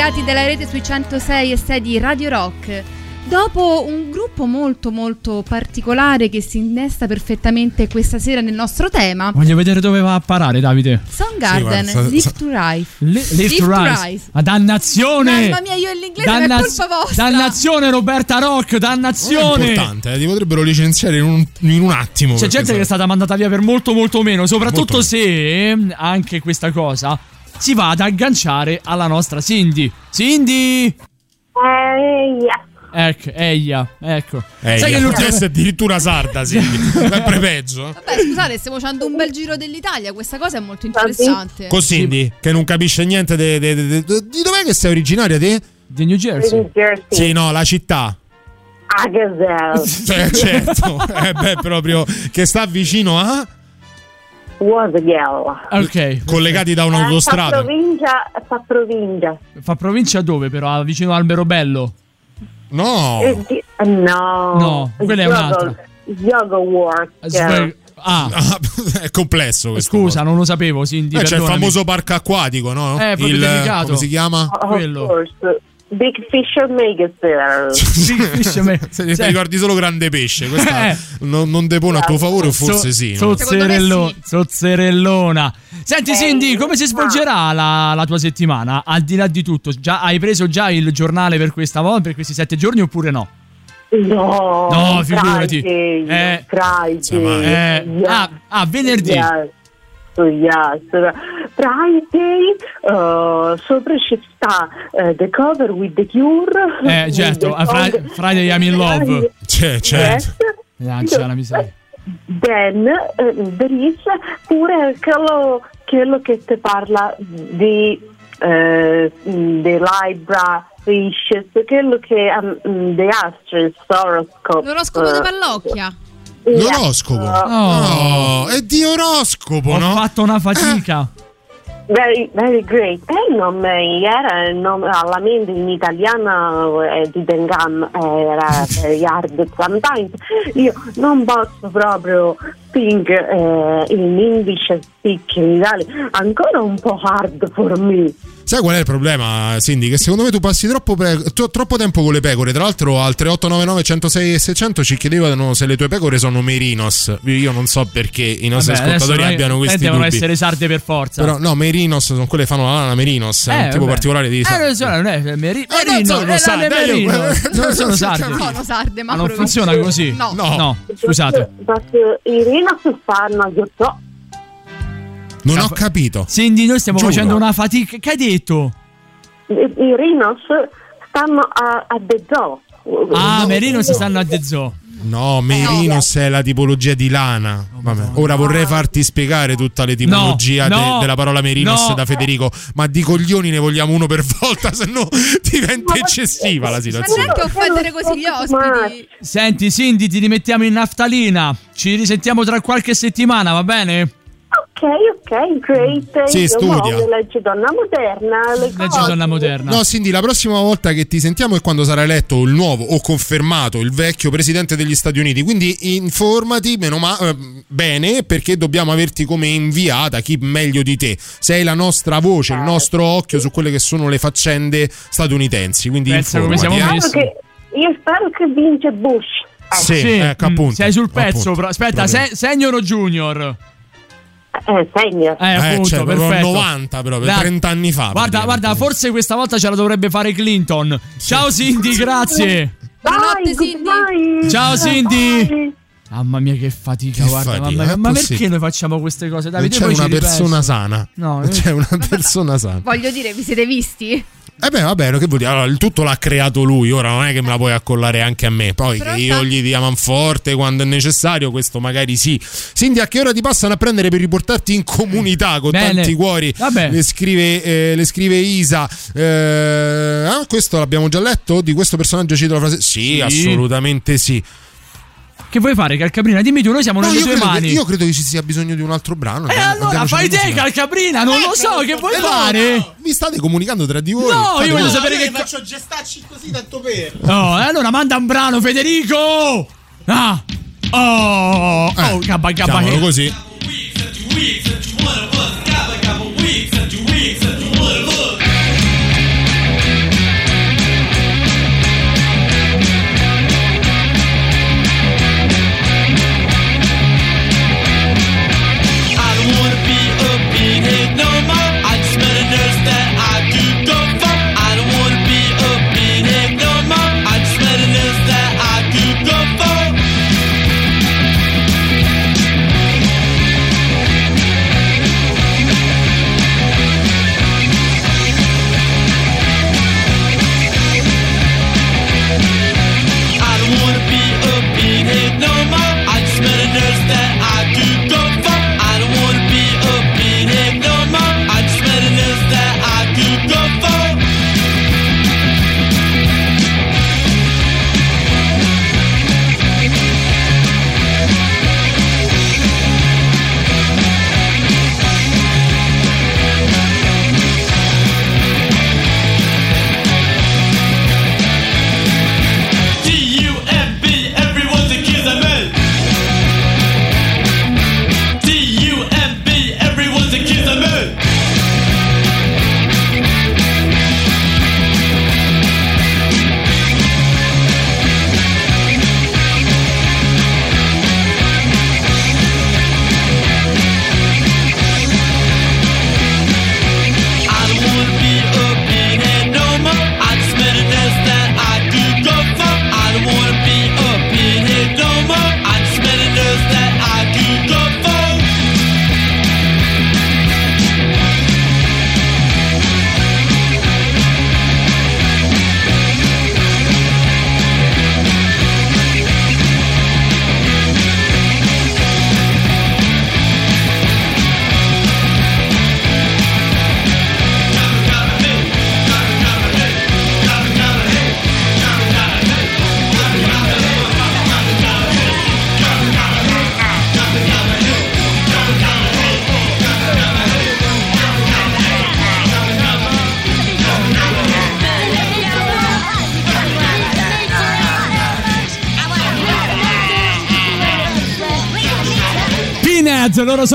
Stregati della rete sui 106 e 6 di Radio Rock. Dopo un gruppo molto molto particolare che si innesta perfettamente questa sera nel nostro tema, Voglio vedere dove va a parare, Davide. Soundgarden, Sì, guarda, Live to Rise. Li- Lift to Rise. Ma dannazione! Mamma mia, io e l'inglese non è Dannaz- colpa vostra. dannazione Roberta Rock, Non è dannazione! importante, eh, ti potrebbero licenziare in un, in un attimo. C'è gente che è stata mandata via per molto molto meno, soprattutto Molto se eh, anche questa cosa si va ad agganciare alla nostra Cindy. Cindy! Ehi, Ecco, Eia, ecco. Eh, Sai che l'ultima è addirittura sarda, sì. Sempre peggio. eh. Vabbè, scusate, stiamo facendo un bel giro dell'Italia, questa cosa è molto interessante. Così, Cindy, che non capisce niente de- de- de- de- di dov'è che sei originaria te? Di New Jersey. New Jersey. Sì, no, la città. A Gazelle. Cioè, certo, eh beh, proprio che sta vicino a Wasaghiella. Ok. collegati da Fa un'autostrada. provincia, fa provincia. Fa provincia dove però? Vicino a Albero Bello. No. Eh, di- no. No, quella è un'altra. Yoga work. Sve- Ah, Ah, è complesso questo. scusa, non lo sapevo, Cindy. Eh, c'è il famoso parco acquatico, no? Eh, proprio il, come si chiama? Quello. course. Big Fisher Megazelle. Fish me- Se ti ricordi solo grande pesce, questa Eh. non, non depone a tuo favore o forse So- sì. no? Zozzerellona. Senti, Eh, Cindy, come si svolgerà la, la tua settimana? Al di là di tutto, già, hai preso già il giornale per questa volta, per questi sette giorni oppure no? No, No, figurati. Friday, Eh. Friday. Eh, yes, ah, ah, venerdì. Yes. Yes. Friday, uh, sopra ci sta uh, The Cover with the Cure. Eh, certo, a song- Friday I'm in Love. C'è, certo. Yes. Lancia la miseria. Then uh, there is pure quello, quello che ti parla di eh, The Libra Fishes, quello che um, The Astros Horoscope. L'oroscopo di Pallocchia. L'oroscopo. Oh. No, è di oroscopo, Ho no? fatto una fatica. Very, very great. Il nome era il nome alla mente in italiano eh, di Dengam era very hard sometimes. Io non posso proprio speak eh, in English speak in Italia, ancora un po' hard for me. Sai qual è il problema, Cindy? Che secondo me tu passi troppo, pe- tro- troppo tempo con le pecore. Tra l'altro, al 3899 106 e 600 ci chiedevano se le tue pecore sono merinos. Io non so perché i nostri Vabbè, ascoltatori non è- abbiano eh, questi devono dubbi. essere sarde per forza. Però no, merinos sono quelle che fanno la lana merinos, è un Eh, tipo vabbè. particolare di Eh, non so, non è meri- non merino, sono eh, sarde, le merino. non sono sarde. No, no, sarde, ma non funziona così. No. No, scusate. Perché i Rinos fanno, io Non ho capito. Cindy, noi stiamo Giuro. facendo una fatica. Che hai detto? i, i Rinos stanno a, a The Zoo. Ah, merino si stanno a De Zoo. No, merinos è la tipologia di lana. Vabbè, ora vorrei farti spiegare tutta l'etimologia No, de- no, della parola merinos no. da Federico, ma di coglioni ne vogliamo uno per volta, se no diventa eccessiva la Ma situazione. neanche offendere così gli ospiti. Senti, Cindy, ti rimettiamo in naftalina. Ci risentiamo tra qualche settimana, va bene? Ok, ok, great. Sì, Io studia. mo legge donna moderna. Le Leggi cose. donna moderna. No, Cindy, la prossima volta che ti sentiamo è quando sarà eletto il nuovo o confermato il vecchio presidente degli Stati Uniti. Quindi informati meno ma- eh, bene perché dobbiamo averti come inviata chi meglio di te. Sei la nostra voce, il nostro occhio su quelle che sono le faccende statunitensi. Quindi Pensa come informati. siamo eh. che- io spero che vince Bush. Sì, ecco, mm, appunto, sei sul pezzo. appunto. però- Aspetta, se- senior o junior? Eh, senior. Eh, Eh, appunto, cioè, proprio perfetto. 90 proprio, Guarda- 30 anni fa. Guarda, guarda, forse questa volta ce la dovrebbe fare Clinton. Ciao Cindy, grazie. Buonanotte, Cindy. Ciao, Cindy. Bye. Mamma mia, che fatica, Che guarda. fatica, mamma Ma possibile. perché noi facciamo queste cose? Non Davide, c'è poi ci una persona sana. No, Non c'è una persona sana. Voglio dire, vi siete visti? Eh beh, vabbè, che vuol dire? Allora, il tutto l'ha creato lui, ora non è che me la puoi accollare anche a me. Poi Però che io gli dia manforte quando è necessario, questo magari sì. Cindy, a che ora ti passano a prendere per riportarti in comunità con Bene. tanti cuori? Vabbè. Le scrive, eh, le scrive Isa. Eh, ah, questo l'abbiamo già letto? Di questo personaggio cito la frase? Sì, Sì. assolutamente sì. Che vuoi fare, Calcabrina? Dimmi tu, noi siamo No, nelle io, tue credo mani. che, io credo che ci sia bisogno di un altro brano. E Andiamo- allora andiamoci fai te. Calcabrina, non lo so, che vuoi Eh, no, fare? no, vi state comunicando tra di voi. No, Fate io voglio voi. sapere che. faccio gestacci così tanto per. Oh, e allora manda un brano, Federico! Ah! Oh! Eh, oh, gabba gabba. così.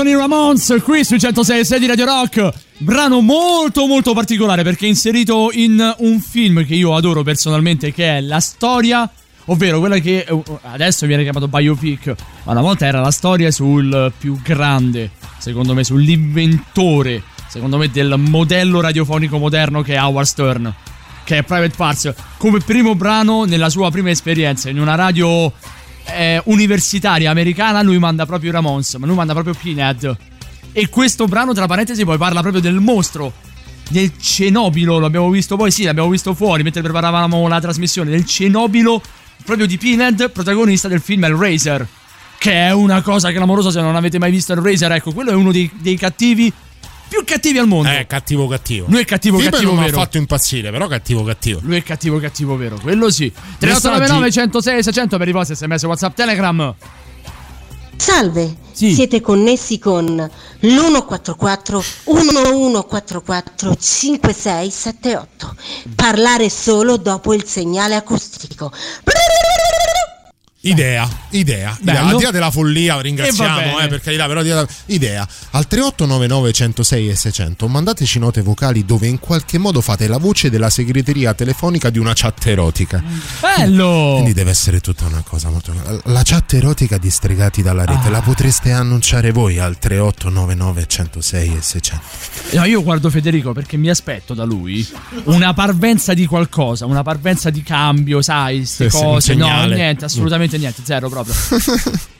Sono i Ramones qui sui 106 di Radio Rock. Brano molto molto particolare perché è inserito in un film che io adoro personalmente che è La storia, ovvero quella che eh, adesso viene chiamato biopic, ma una volta era la storia sul più grande, secondo me sull'inventore, secondo me del modello radiofonico moderno che è Howard Stern, che è Private Parts, come primo brano nella sua prima esperienza in una radio eh, universitaria americana lui manda proprio Ramones, ma lui manda proprio Pinhead. E questo brano, tra parentesi, poi parla proprio del mostro. Del cenobilo, l'abbiamo visto poi, sì, l'abbiamo visto fuori mentre preparavamo la trasmissione. Del cenobilo proprio di Pinhead, protagonista del film Hellraiser. Che è una cosa clamorosa se non avete mai visto Hellraiser. Ecco, quello è uno dei, dei cattivi più cattivi al mondo. Eh, cattivo cattivo. Lui è cattivo Film cattivo non vero. ha fatto impazzire, però cattivo cattivo. Lui è cattivo cattivo vero, quello sì. 3899 106 600 per i vostri sms WhatsApp Telegram. Salve, siete connessi con l'144 1144 5678. Parlare solo dopo il segnale acustico. Idea, idea, idea. Al di là della follia, ringraziamo, eh, per carità, però idea. Al 3899 106 e 600 mandateci note vocali dove in qualche modo fate la voce della segreteria telefonica di una chat erotica. Bello! Quindi deve essere tutta una cosa molto. La chat erotica di Stregati dalla rete Ah. la potreste annunciare voi al 3899 106 e 600. No, io guardo Federico perché mi aspetto da lui una parvenza di qualcosa, una parvenza di cambio, sai, queste Sì, sì, un cose. no, niente, assolutamente niente, zero proprio.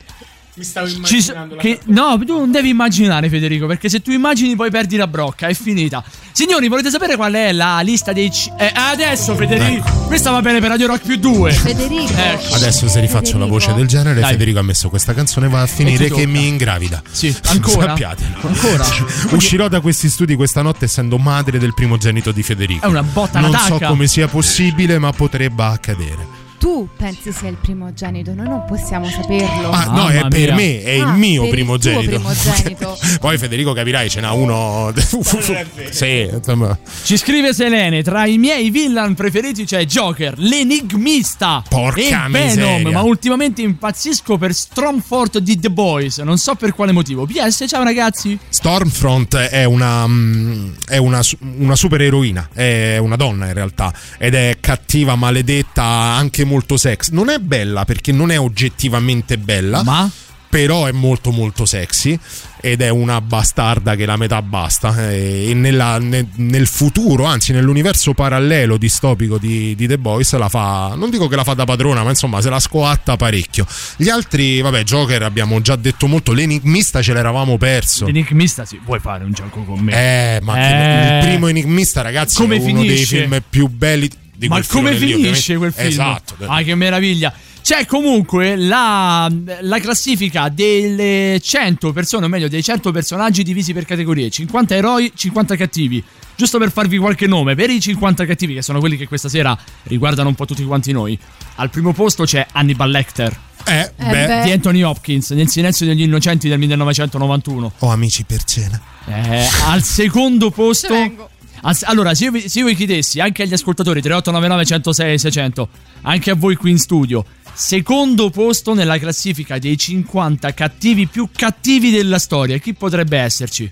Mi stavo Ci so- che- no, tu non devi immaginare, Federico, perché se tu immagini poi perdi la brocca, è finita. Signori, volete sapere qual è la lista dei. C- eh, adesso, Federico. Questa va bene per Radio Rock più 2. Federico. Ecco. Adesso se rifaccio la voce del genere, Dai. Federico ha messo questa canzone va a finire che mi ingravida. Sì, ancora? Sappiatelo. Ancora? Uscirò da questi studi questa notte essendo madre del primogenito di Federico. È una botta, una Non so come sia possibile, ma potrebbe accadere. Tu pensi sia il primogenito, noi non possiamo saperlo. Ah, no, è per me, è il Ah, mio il primogenito. tuo primogenito. Poi Federico capirai, ce n'ha uno. sì, insomma. Ci scrive Selene, tra i miei villain preferiti c'è Joker, l'enigmista Porca e Venom, miseria. ma ultimamente impazzisco per Stormfort di The Boys, non so per quale motivo. PS, ciao ragazzi. Stormfront è una mm, è una, una supereroina, è una donna in realtà ed è cattiva, maledetta, anche molto sex. Non è bella perché non è oggettivamente bella, ma però è molto molto sexy ed è una bastarda che la metà basta Eh, e nella- ne- nel futuro anzi nell'universo parallelo distopico di, di The Boys la fa non dico che la fa da padrona ma insomma se la scoatta parecchio gli altri vabbè Joker abbiamo già detto molto l'enigmista ce l'eravamo perso L'enigmista, sì, vuoi fare un gioco con me? eh ma Eh. il primo enigmista ragazzi Come è uno dei finisce? film più belli di Ma quel come filone lì, finisce quel film? esatto Ah, che meraviglia. C'è comunque la, la classifica delle 100 persone, o meglio, dei 100 personaggi divisi per categorie: 50 eroi, 50 cattivi. Giusto per farvi qualche nome, per i 50 cattivi, che sono quelli che questa sera riguardano un po' tutti quanti noi. Al primo posto c'è Hannibal Lecter. Eh, beh. Di Anthony Hopkins, nel silenzio degli innocenti del 1991. ho amici per cena Eh, al secondo posto. Al- allora, se io, vi- se io vi chiedessi anche agli ascoltatori 3899 106 600, anche a voi qui in studio, secondo posto nella classifica dei 50 cattivi più cattivi della storia, chi potrebbe esserci?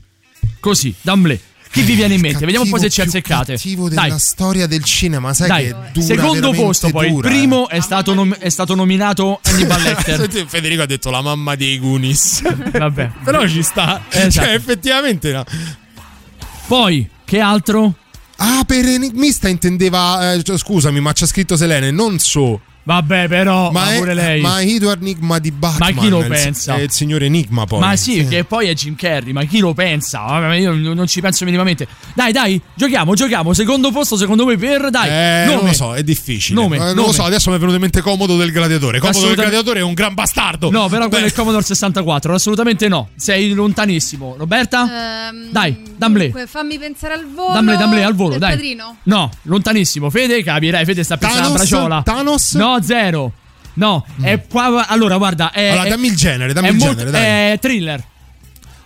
Così, d'amblè. Chi vi viene in mente? Vediamo un po' se ci azzecate. cattivo della Dai. storia del cinema sai Dai, che è dura secondo posto poi, dura, il primo è stato, nom- è stato nominato Hannibal eh. Lecter. Senti, Federico ha detto la mamma dei Goonies Vabbè. però ci sta Esatto. cioè effettivamente no. Poi, che altro? ah per enigmista intendeva eh, scusami ma c'ha scritto Selene non so Vabbè, però, ma, ma, è, pure lei. ma Edward Enigma di Batman Ma chi lo il- pensa? è il signore Enigma poi Ma sì, che poi è Jim Carrey, ma chi lo pensa? Vabbè, io non ci penso minimamente. Dai, dai, giochiamo, giochiamo. Secondo posto, secondo voi per dai. Eh, nome. non lo so, è difficile. Nome, Eh, non nome. lo so, adesso mi è venuto in mente Comodo del Gladiatore. Comodo del Assolutamente- Gladiatore è un gran bastardo. No, però quello Beh, è il Commodore 64. Assolutamente no. Sei lontanissimo. Roberta? Ehm, Dai, Damblé. fammi pensare al volo. Damblé, Damblé, al volo, del dai. padrino. No, lontanissimo. Fede, capirai. Fede sta pensando a Thanos? braciola. Thanos? No, zero. No, è qua. Allora, guarda. È, Allora, dammi il genere, dammi è il molto- genere, dai. È thriller.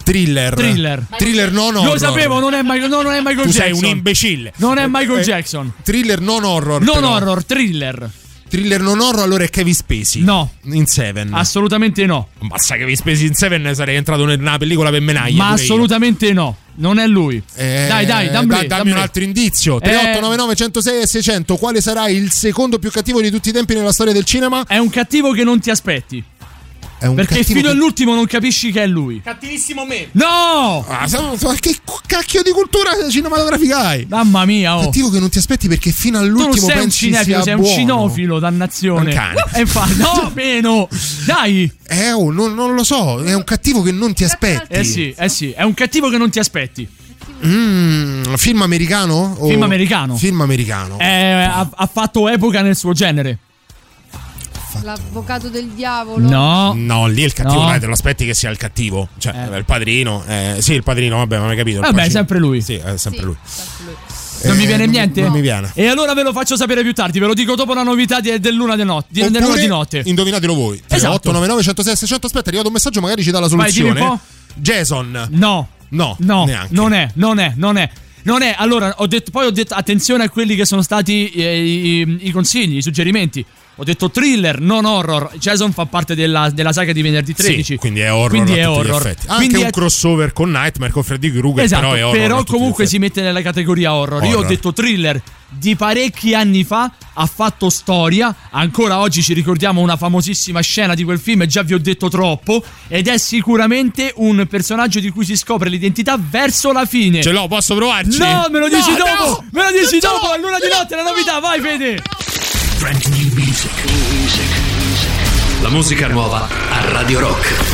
Thriller. Thriller. Thriller non horror. Lo sapevo, non è Michael, no, non è Michael Tu sei Jackson. un imbecille. Non è Michael Eh, Jackson. Thriller non horror. Non però. horror, thriller. Thriller non horror allora è Kevin Spacey. No. In Seven. Assolutamente no. Basta Kevin Spacey in Seven sarei entrato nella pellicola per menaglie. Ma pure io. assolutamente no. Non è lui. Eh, dai, dai, dammi, da- dammi un altro indizio. 3899 106 e 600. Quale sarà il secondo più cattivo di tutti i tempi nella storia del cinema? È un cattivo che non ti aspetti. È un Perché cattivo fino che- all'ultimo non capisci che è lui. Cattivissimo me. No! Ah, so- so- che cacchio di cultura cinematografica hai? Mamma mia, oh. Cattivo che non ti aspetti perché fino all'ultimo un pensi cinefilo, sia sei un buono. cinofilo, dannazione. Un cane. E infatti, no, meno. Dai. Eh, oh, non, non lo so, è un cattivo che non ti aspetti. Eh sì, eh sì, è un cattivo che non ti aspetti. Mm, film americano? O- Film americano. Film americano. Eh, ha, ha fatto epoca nel suo genere. L'avvocato del diavolo. No. No, lì è il cattivo, No. dai, te lo aspetti che sia il cattivo. Cioè, il padrino. eh, sì, il padrino, vabbè, ma hai capito. Vabbè, pacino. sempre lui. Sì, è sempre lui. Non mi Eh, viene niente? Non mi viene. E allora ve lo faccio sapere più tardi, ve lo dico dopo la novità di- dell'una di notte. Di, dell'una Oppure di notte. Indovinatelo voi. Esatto. 899 106 600. Aspetta, è arrivato un messaggio, magari ci dà la Vai, soluzione. po'. Jason. No. No, No, neanche. non è, non è, non è. Non è, allora, ho detto, poi ho detto attenzione a quelli che sono stati eh, i, i consigli, i suggerimenti. Ho detto thriller, non horror. Jason fa parte della, della saga di venerdì 13. Sì, quindi è horror. Quindi è horror. Anche Quindi un è- crossover con Nightmare, con Freddy Krueger, Esatto, però horror. gli comunque si mette nella categoria horror. Io ho Horror. detto thriller di parecchi anni fa, ha fatto storia, ancora oggi ci ricordiamo una famosissima scena di quel film, già vi ho detto troppo, ed è sicuramente un personaggio di cui si scopre l'identità verso la fine. Ce l'ho, posso provarci? No, me lo dici No, dopo! no! Me lo dici dopo, a luna di notte, la novità, vai Fede! Music. La musica nuova a Radio Rock.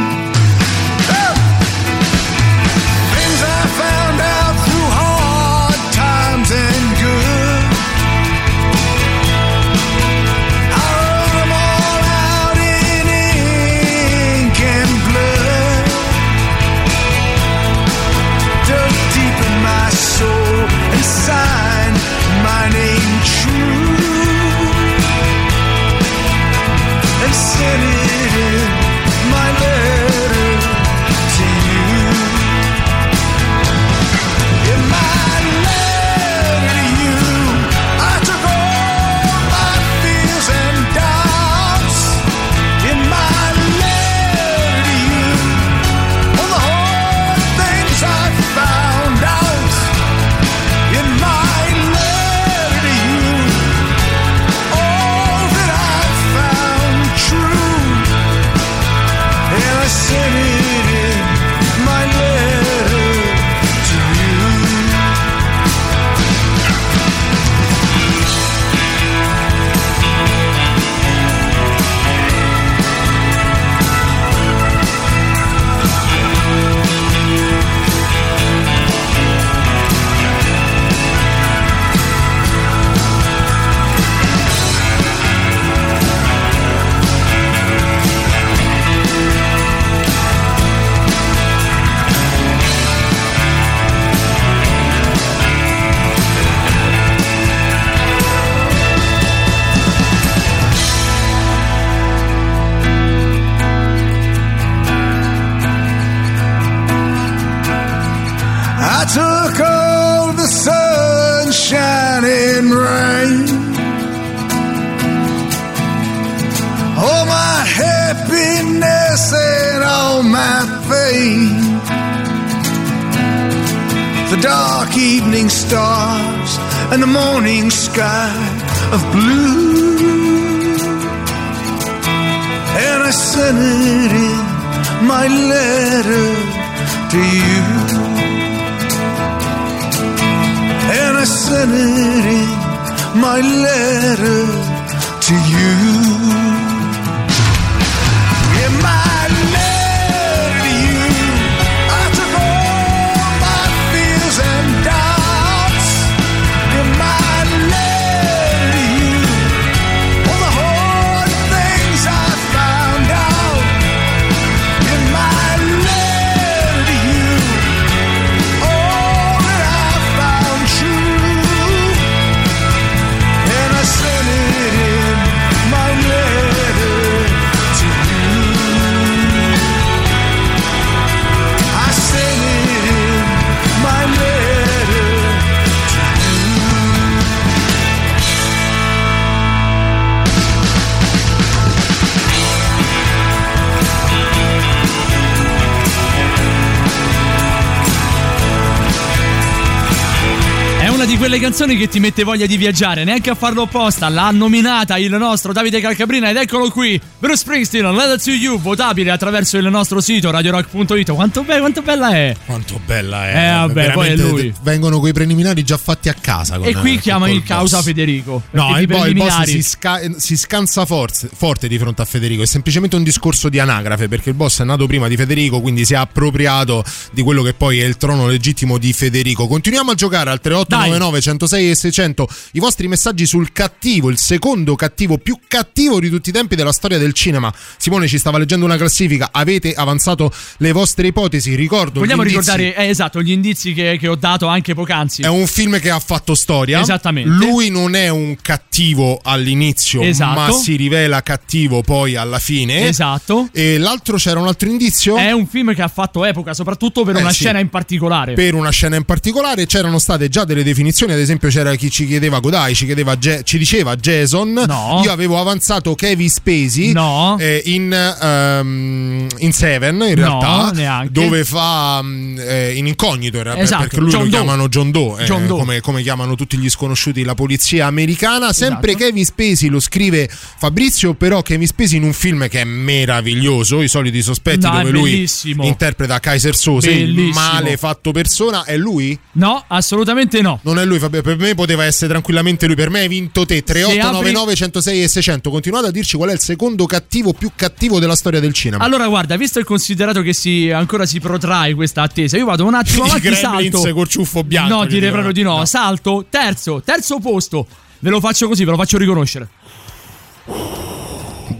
Canzoni che ti mette voglia di viaggiare, neanche a farlo apposta. L'ha nominata il nostro Davide Calcabrina ed eccolo qui. Bruce Springsteen, Let It To You, votabile attraverso il nostro sito radiorock.it. Quanto, be- quanto bella è? Quanto bella è. Eh, vabbè, poi è lui. Vengono quei preliminari già fatti a casa. E qui chiama il causa boss. Federico. No, di bo- il boss si, sca- si scansa forze- forte di fronte a Federico. È semplicemente un discorso di anagrafe perché il boss è nato prima di Federico, quindi si è appropriato di quello che poi è il trono legittimo di Federico. Continuiamo a giocare al 3899 106 e 600 i vostri messaggi sul cattivo, il secondo cattivo più cattivo di tutti i tempi della storia del cinema. Simone ci stava leggendo una classifica, avete avanzato le vostre ipotesi, ricordo Vogliamo ricordare, eh, esatto, gli indizi che, che ho dato anche poc'anzi. È un film che ha fatto storia. Esattamente. Lui non è un cattivo all'inizio, Esatto. ma si rivela cattivo poi alla fine. Esatto. E l'altro c'era un altro indizio? È un film che ha fatto epoca, soprattutto per Eh, una sì. scena in particolare. Per una scena in particolare c'erano state già delle definizioni, ad esempio c'era chi ci chiedeva Godai, ci, chiedeva ci diceva Jason, No. io avevo avanzato Kevin Spacey No. eh, in, ehm, in Seven in No, realtà, neanche. dove fa mm, eh, in incognito in realtà, Esatto, perché lui John lo Doe. chiamano John Doe, eh, John Doe. Come, come chiamano tutti gli sconosciuti la polizia americana, sempre Esatto. Kevin Spacey lo scrive Fabrizio, però Kevin Spacey in un film che è meraviglioso, I soliti sospetti No, dove lui interpreta Kaiser Sose, il male fatto persona, è lui? No, assolutamente no. Non è lui, Fabio, per me poteva essere tranquillamente lui. Per me hai vinto te. 3899 106 e 600. Continuate a dirci qual è il secondo cattivo più cattivo della storia del cinema. Allora, guarda, visto il considerato che si, ancora si protrae questa attesa, io vado un attimo I avanti, Gremlins salto. col ciuffo bianco, No, direi proprio di no. Salto, terzo, terzo posto. Ve lo faccio così, ve lo faccio riconoscere.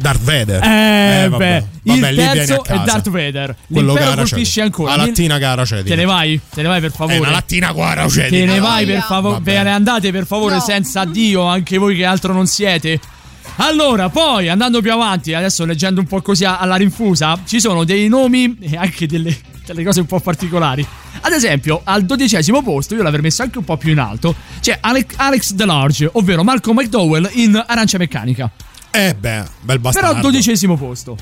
Darth Vader. Eh, vabbè. beh, il Vabbè, lì terzo è. Darth Vader. Quello L'impero colpisce cedi. ancora. La lattina era cedi. Te ne vai? Te ne vai per favore. È una lattina era cedi. Te ne No. vai per favore. Vabbè. Ve ne andate per favore senza Dio, anche voi che altro non siete. Allora, poi andando più avanti, adesso leggendo un po' così alla rinfusa, ci sono dei nomi e anche delle, delle cose un po' particolari. Ad esempio, al dodicesimo posto, io l'avrei messo anche un po' più in alto, c'è Alex, Alex DeLarge, ovvero Malcolm McDowell in Arancia Meccanica. Eh beh, bel bastardo. Però dodicesimo posto.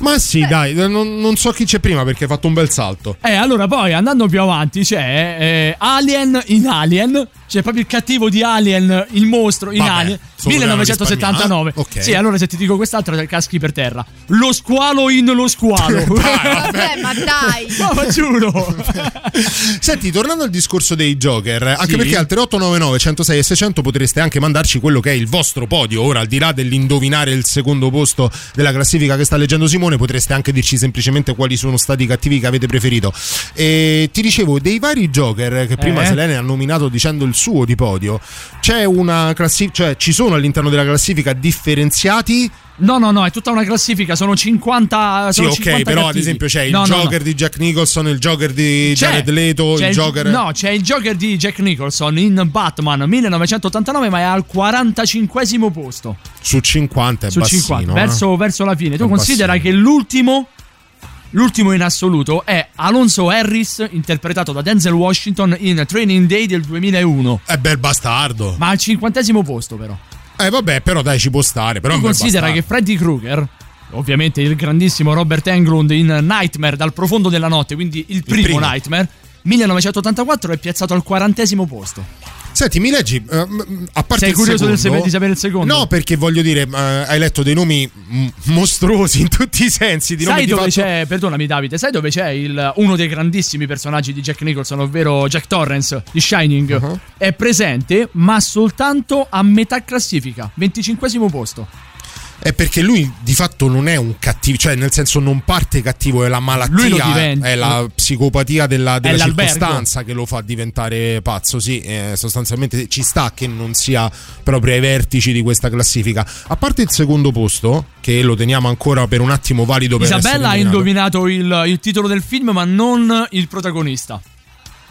Ma sì, dai, non, non so chi c'è prima perché hai fatto un bel salto. Eh, allora poi andando più avanti c'è eh, Alien in Alien. C'è proprio il cattivo di Alien, il mostro in Vabbè, Alien. solo 1979. che era Ok. Sì, allora se ti dico quest'altro te caschi per terra. Lo squalo in lo squalo. Vabbè, ma dai. No, ma giuro. Senti, tornando al discorso dei Joker, anche Sì. perché al 3899 106 e 600 potreste anche mandarci quello che è il vostro podio. Ora, al di là dell'indovinare il secondo posto della classifica che sta leggendo Simone, potreste anche dirci semplicemente quali sono stati i cattivi che avete preferito. E ti dicevo, dei vari Joker che prima Eh? Selene ha nominato dicendo il suo di podio, c'è una classifica, cioè ci sono all'interno della classifica differenziati. No, no, no, è tutta una classifica. Sono 50. Sì, Sono ok, 50 però ad cattivi. esempio c'è il No, no, no. Joker di Jack Nicholson, il Joker di C'è- Jared Leto, il Joker... No, c'è il Joker di Jack Nicholson in Batman 1989, ma è al 45 posto. Su 50 è su bassino, 50, eh. verso, verso la fine. Tu È considera bassino. che l'ultimo, l'ultimo in assoluto è Alonso Harris, interpretato da Denzel Washington in Training Day del 2001. È bel bastardo. Ma al cinquantesimo posto, però. Eh vabbè, però dai, ci può stare. Però tu considera che. Freddy Krueger. Ovviamente il grandissimo Robert Englund in Nightmare dal profondo della notte, quindi il primo, primo. Nightmare, 1984 è piazzato al quarantesimo posto. Senti, mi leggi, m- a parte Sei curioso del secondo- sape- di sapere il secondo? No, perché voglio dire, eh, hai letto dei nomi mostruosi in tutti i sensi. Di Sai dove fatto- c'è, perdonami Davide, sai dove c'è il- uno dei grandissimi personaggi di Jack Nicholson, ovvero Jack Torrance di Shining? Uh-huh. È presente, ma soltanto a metà classifica, 25 posto. È perché lui di fatto non è un cattivo, cioè nel senso non parte cattivo, è la malattia, è la psicopatia della, della circostanza che lo fa diventare pazzo. Sì, eh, sostanzialmente ci sta che non sia proprio ai vertici di questa classifica. A parte il secondo posto, che lo teniamo ancora per un attimo valido per Isabella ha indovinato il, il titolo del film, ma non il protagonista.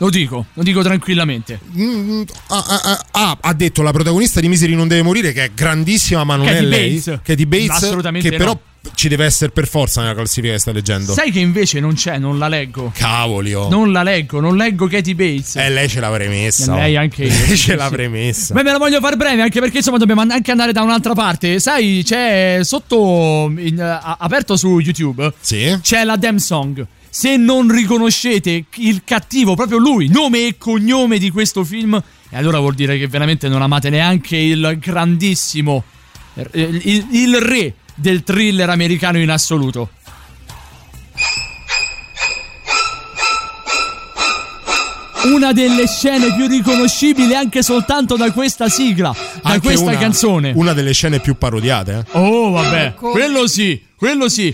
Lo dico, lo dico tranquillamente. Mm, ah, ah, ah, ah, ha detto la protagonista di Misery non deve morire, che è grandissima, ma non Katie è lei. Bates. Katie Bates, Assolutamente che però no. Ci deve essere per forza nella classifica che stai leggendo. Sai che invece non c'è, non la leggo. Cavoli, oh. Non la leggo, non leggo Katie Bates. Eh, lei ce l'avrei messa. E lei oh. anche io. Lei ce l'avrei messa. Beh, me la voglio far breve anche perché insomma dobbiamo anche andare da un'altra parte. Sai, c'è sotto in- a- aperto su YouTube Sì. c'è la Damn Song. Se non riconoscete il cattivo, proprio lui, nome e cognome di questo film, e allora vuol dire che veramente non amate neanche il grandissimo eh, il, il re del thriller americano in assoluto. Una delle scene più riconoscibili anche soltanto da questa sigla, da Anche questa una- canzone. Una delle scene più parodiate. eh. Oh, vabbè, Ecco. quello sì, quello sì.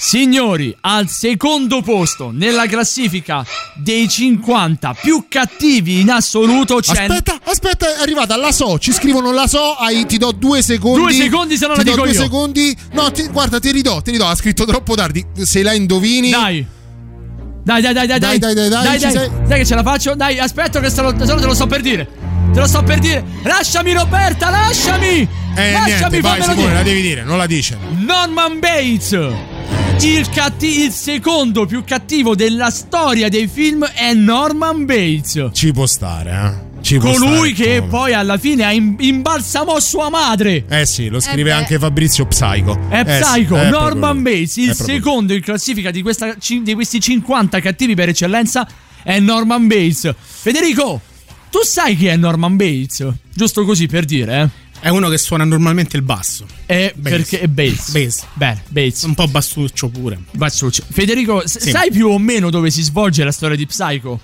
Signori, al secondo posto nella classifica dei 50 più cattivi in assoluto c'è Aspetta, aspetta, è arrivata la so. Ci scrivono la so. hai- ti do due secondi. Due secondi se ti la do dico due io. secondi. No, ti- guarda, te li do, te li do. Ha scritto troppo tardi. Se la indovini. Dai. Dai, dai, dai, dai, Dai, dai, dai, dai, dai, sei? Dai che ce la faccio. Dai, aspetta che se no te lo sto per dire. Te lo sto per dire. Lasciami Roberta, lasciami. Eh, lasciami, niente, vai, Simone, dire. la devi dire, non la dice. Norman Bates. Il, catti- il secondo più cattivo della storia dei film è Norman Bates. Ci può stare, eh. Ci può Colui stare, che come. poi alla fine ha im- imbalsamò sua madre. Eh sì, lo scrive beh. anche Fabrizio Psycho. È Eh sì, Psycho, è proprio Norman. Bates, il È secondo in classifica di, questa, di questi 50 cattivi per eccellenza è Norman Bates. Federico, tu sai chi è Norman Bates? Giusto così per dire, eh? È uno che suona normalmente il basso. È Bates. perché è Bates. Bass. Bene, Bates. Un po' bassuccio pure. Bassucci. Federico, Sì. sai più o meno dove si svolge la storia di Psycho?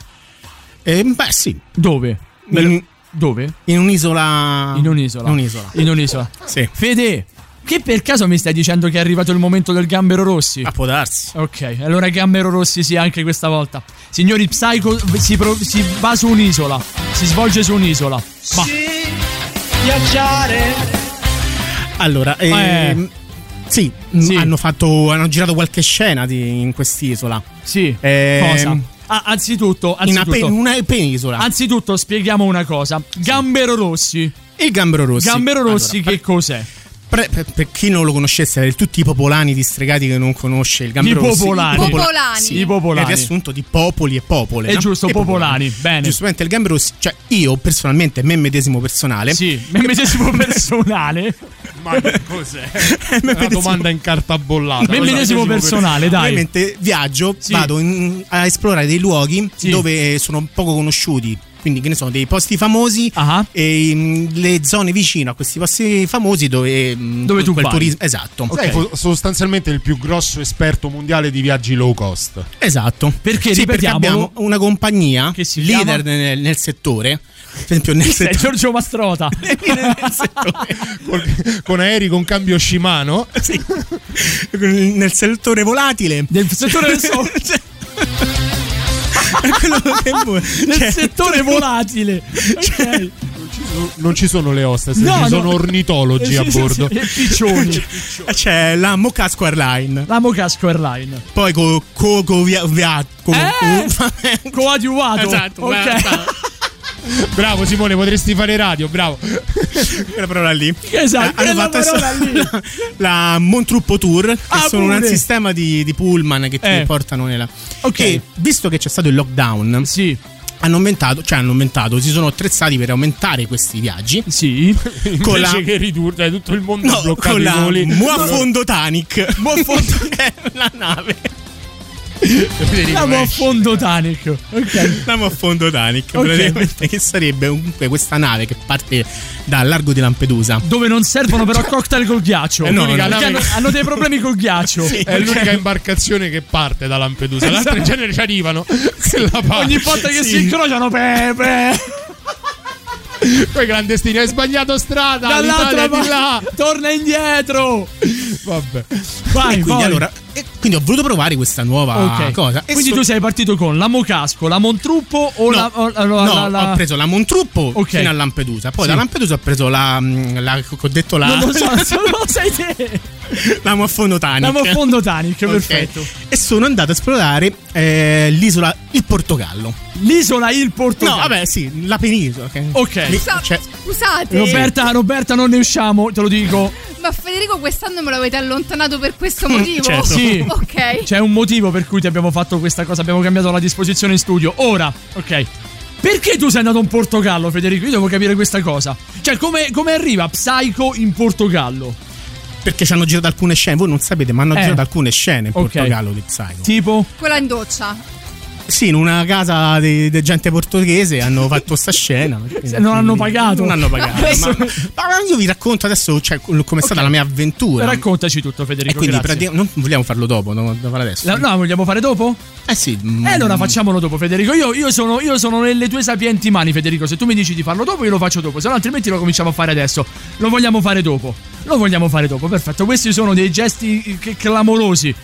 Eh, beh, sì. Dove? In, Dove? in un'isola. In un'isola. In un'isola. In un'isola. Sì. Fede, che per caso mi stai dicendo che è arrivato il momento del gambero rossi? A può darsi. Ok, allora Gambero Rossi sì anche questa volta. Signori, Psycho si, pro- si va su un'isola. Si svolge su un'isola. Ma Allora, Eh. ehm, sì, Sì. Hanno, fatto, hanno girato qualche scena di- in quest'isola. sì, Ehm, cosa? Ah, anzitutto, In una, anzitutto, pe- una penisola. anzitutto spieghiamo una cosa. Gambero Rossi. il Gambero Rossi. Gambero Rossi Allora, che cos'è? Per, per- per chi non lo conoscesse, per tutti i popolani distregati che non conosce il Gambero I Rossi. popolani. Popola- Popolani. sì, I popolani. È il riassunto di popoli e popole. È no? giusto, E popolani, bene. Giustamente il Gambero Rossi, cioè io personalmente, me medesimo personale. Sì, me medesimo personale. Ma che cos'è? Una domanda in carta bollata. Me medesimo personale, dai. Ovviamente viaggio, Sì. vado in- a esplorare dei luoghi Sì. dove sono poco conosciuti. Quindi, che ne so, dei posti famosi Ah. e mm, le zone vicino a questi posti famosi dove, mm, Dove tu quel vai. turismo. Esatto. Sei fo- sostanzialmente il più grosso esperto mondiale di viaggi low cost. Esatto. Perché, Sì, perché abbiamo una compagnia Che si leader nel, nel settore. Per esempio, nel sei settore. Giorgio Mastrota. nel settore- Col- con aerei con cambio Shimano. sì. nel settore volatile. Del settore del so- È quello che vuoi. del Cioè, settore volatile. Ok. Non ci sono le hostess, No, ci no. sono ornitologi Sì, a sì, sì, bordo. E piccioni. C'è la Mocasco Airline. La Mocasco Airline. Poi co, co, co via, via- co- Eh! Coadiuvato. Esatto, Ok. bravo. Bravo Simone, potresti fare radio, bravo. quella parola lì. Esatto, Eh, hanno fatto parola adesso lì. la, la Montruppo Tour, che Ah, sono un pure. sistema di, di pullman che ti Eh. portano nella. Ok. E visto che c'è stato il lockdown, Sì, hanno aumentato, cioè hanno aumentato, si sono attrezzati per aumentare questi viaggi. sì. Con la- che ridurre, tutto il mondo No, bloccato con la. Muafondo Tanic. Muafondo- è la nave. Andiamo a fondo Tanic. Ok. Andiamo a fondo Tanic, Ok. praticamente, che sarebbe comunque questa nave che parte dal largo di Lampedusa. Dove non servono però cocktail col ghiaccio. Eh no, no. perché hanno, hanno dei problemi col ghiaccio. Sì, È l'unica imbarcazione che parte da Lampedusa. Le altre in genere ci arrivano. Parte. Ogni volta che Sì. si incrociano, Pepe. Poi clandestini, hai sbagliato strada. Dall'altra parte. Torna indietro. Vabbè. Vai, E quindi, poi. allora, e quindi ho voluto provare questa nuova Ok. cosa. E Quindi so- tu sei partito con la Mocasco, la Montruppo o No, la, o la- no, la- la- ho preso la Montruppo Ok. fino a Lampedusa. Poi Sì. da Lampedusa ho preso la. mm, la ho detto la. Non lo so, lo sai te. la Moffondo Tanic. La Moffondo Tanic, Ok. perfetto. E sono andato a esplorare eh, l'isola Il Portogallo. L'isola Il Portogallo. No, vabbè, sì, la penisola. Ok. Lì- Scusa- cioè, Scusate, Roberta, Roberta, non ne usciamo, te lo dico. ma Federico quest'anno me l'avete allontanato per questo motivo? certo. Sì. Ok. C'è un motivo per cui ti abbiamo fatto questa cosa, abbiamo cambiato la disposizione in studio. Ora, ok. Perché tu sei andato in Portogallo, Federico? Io devo capire questa cosa. Cioè, come, come arriva Psycho in Portogallo? perché ci hanno girato alcune scene. Voi non sapete, ma hanno Eh. girato alcune scene in Ok. Portogallo di Psycho. Tipo? Quella in doccia. Sì, in una casa di, di gente portoghese hanno fatto sta scena. Non hanno pagato. Non hanno pagato. Adesso- ma, ma io vi racconto adesso cioè, come è stata la mia avventura. Raccontaci tutto, e Federico. quindi grazie. pratica- non vogliamo farlo dopo, no, adesso. La- no, vogliamo fare dopo? Eh sì. mm, E allora facciamolo dopo, Federico. Io, io sono, io sono nelle tue sapienti mani, Federico. Se tu mi dici di farlo dopo, io lo faccio dopo. Se no, altrimenti lo cominciamo a fare adesso. Lo vogliamo fare dopo. Lo vogliamo fare dopo. Perfetto. Questi sono dei gesti che- clamorosi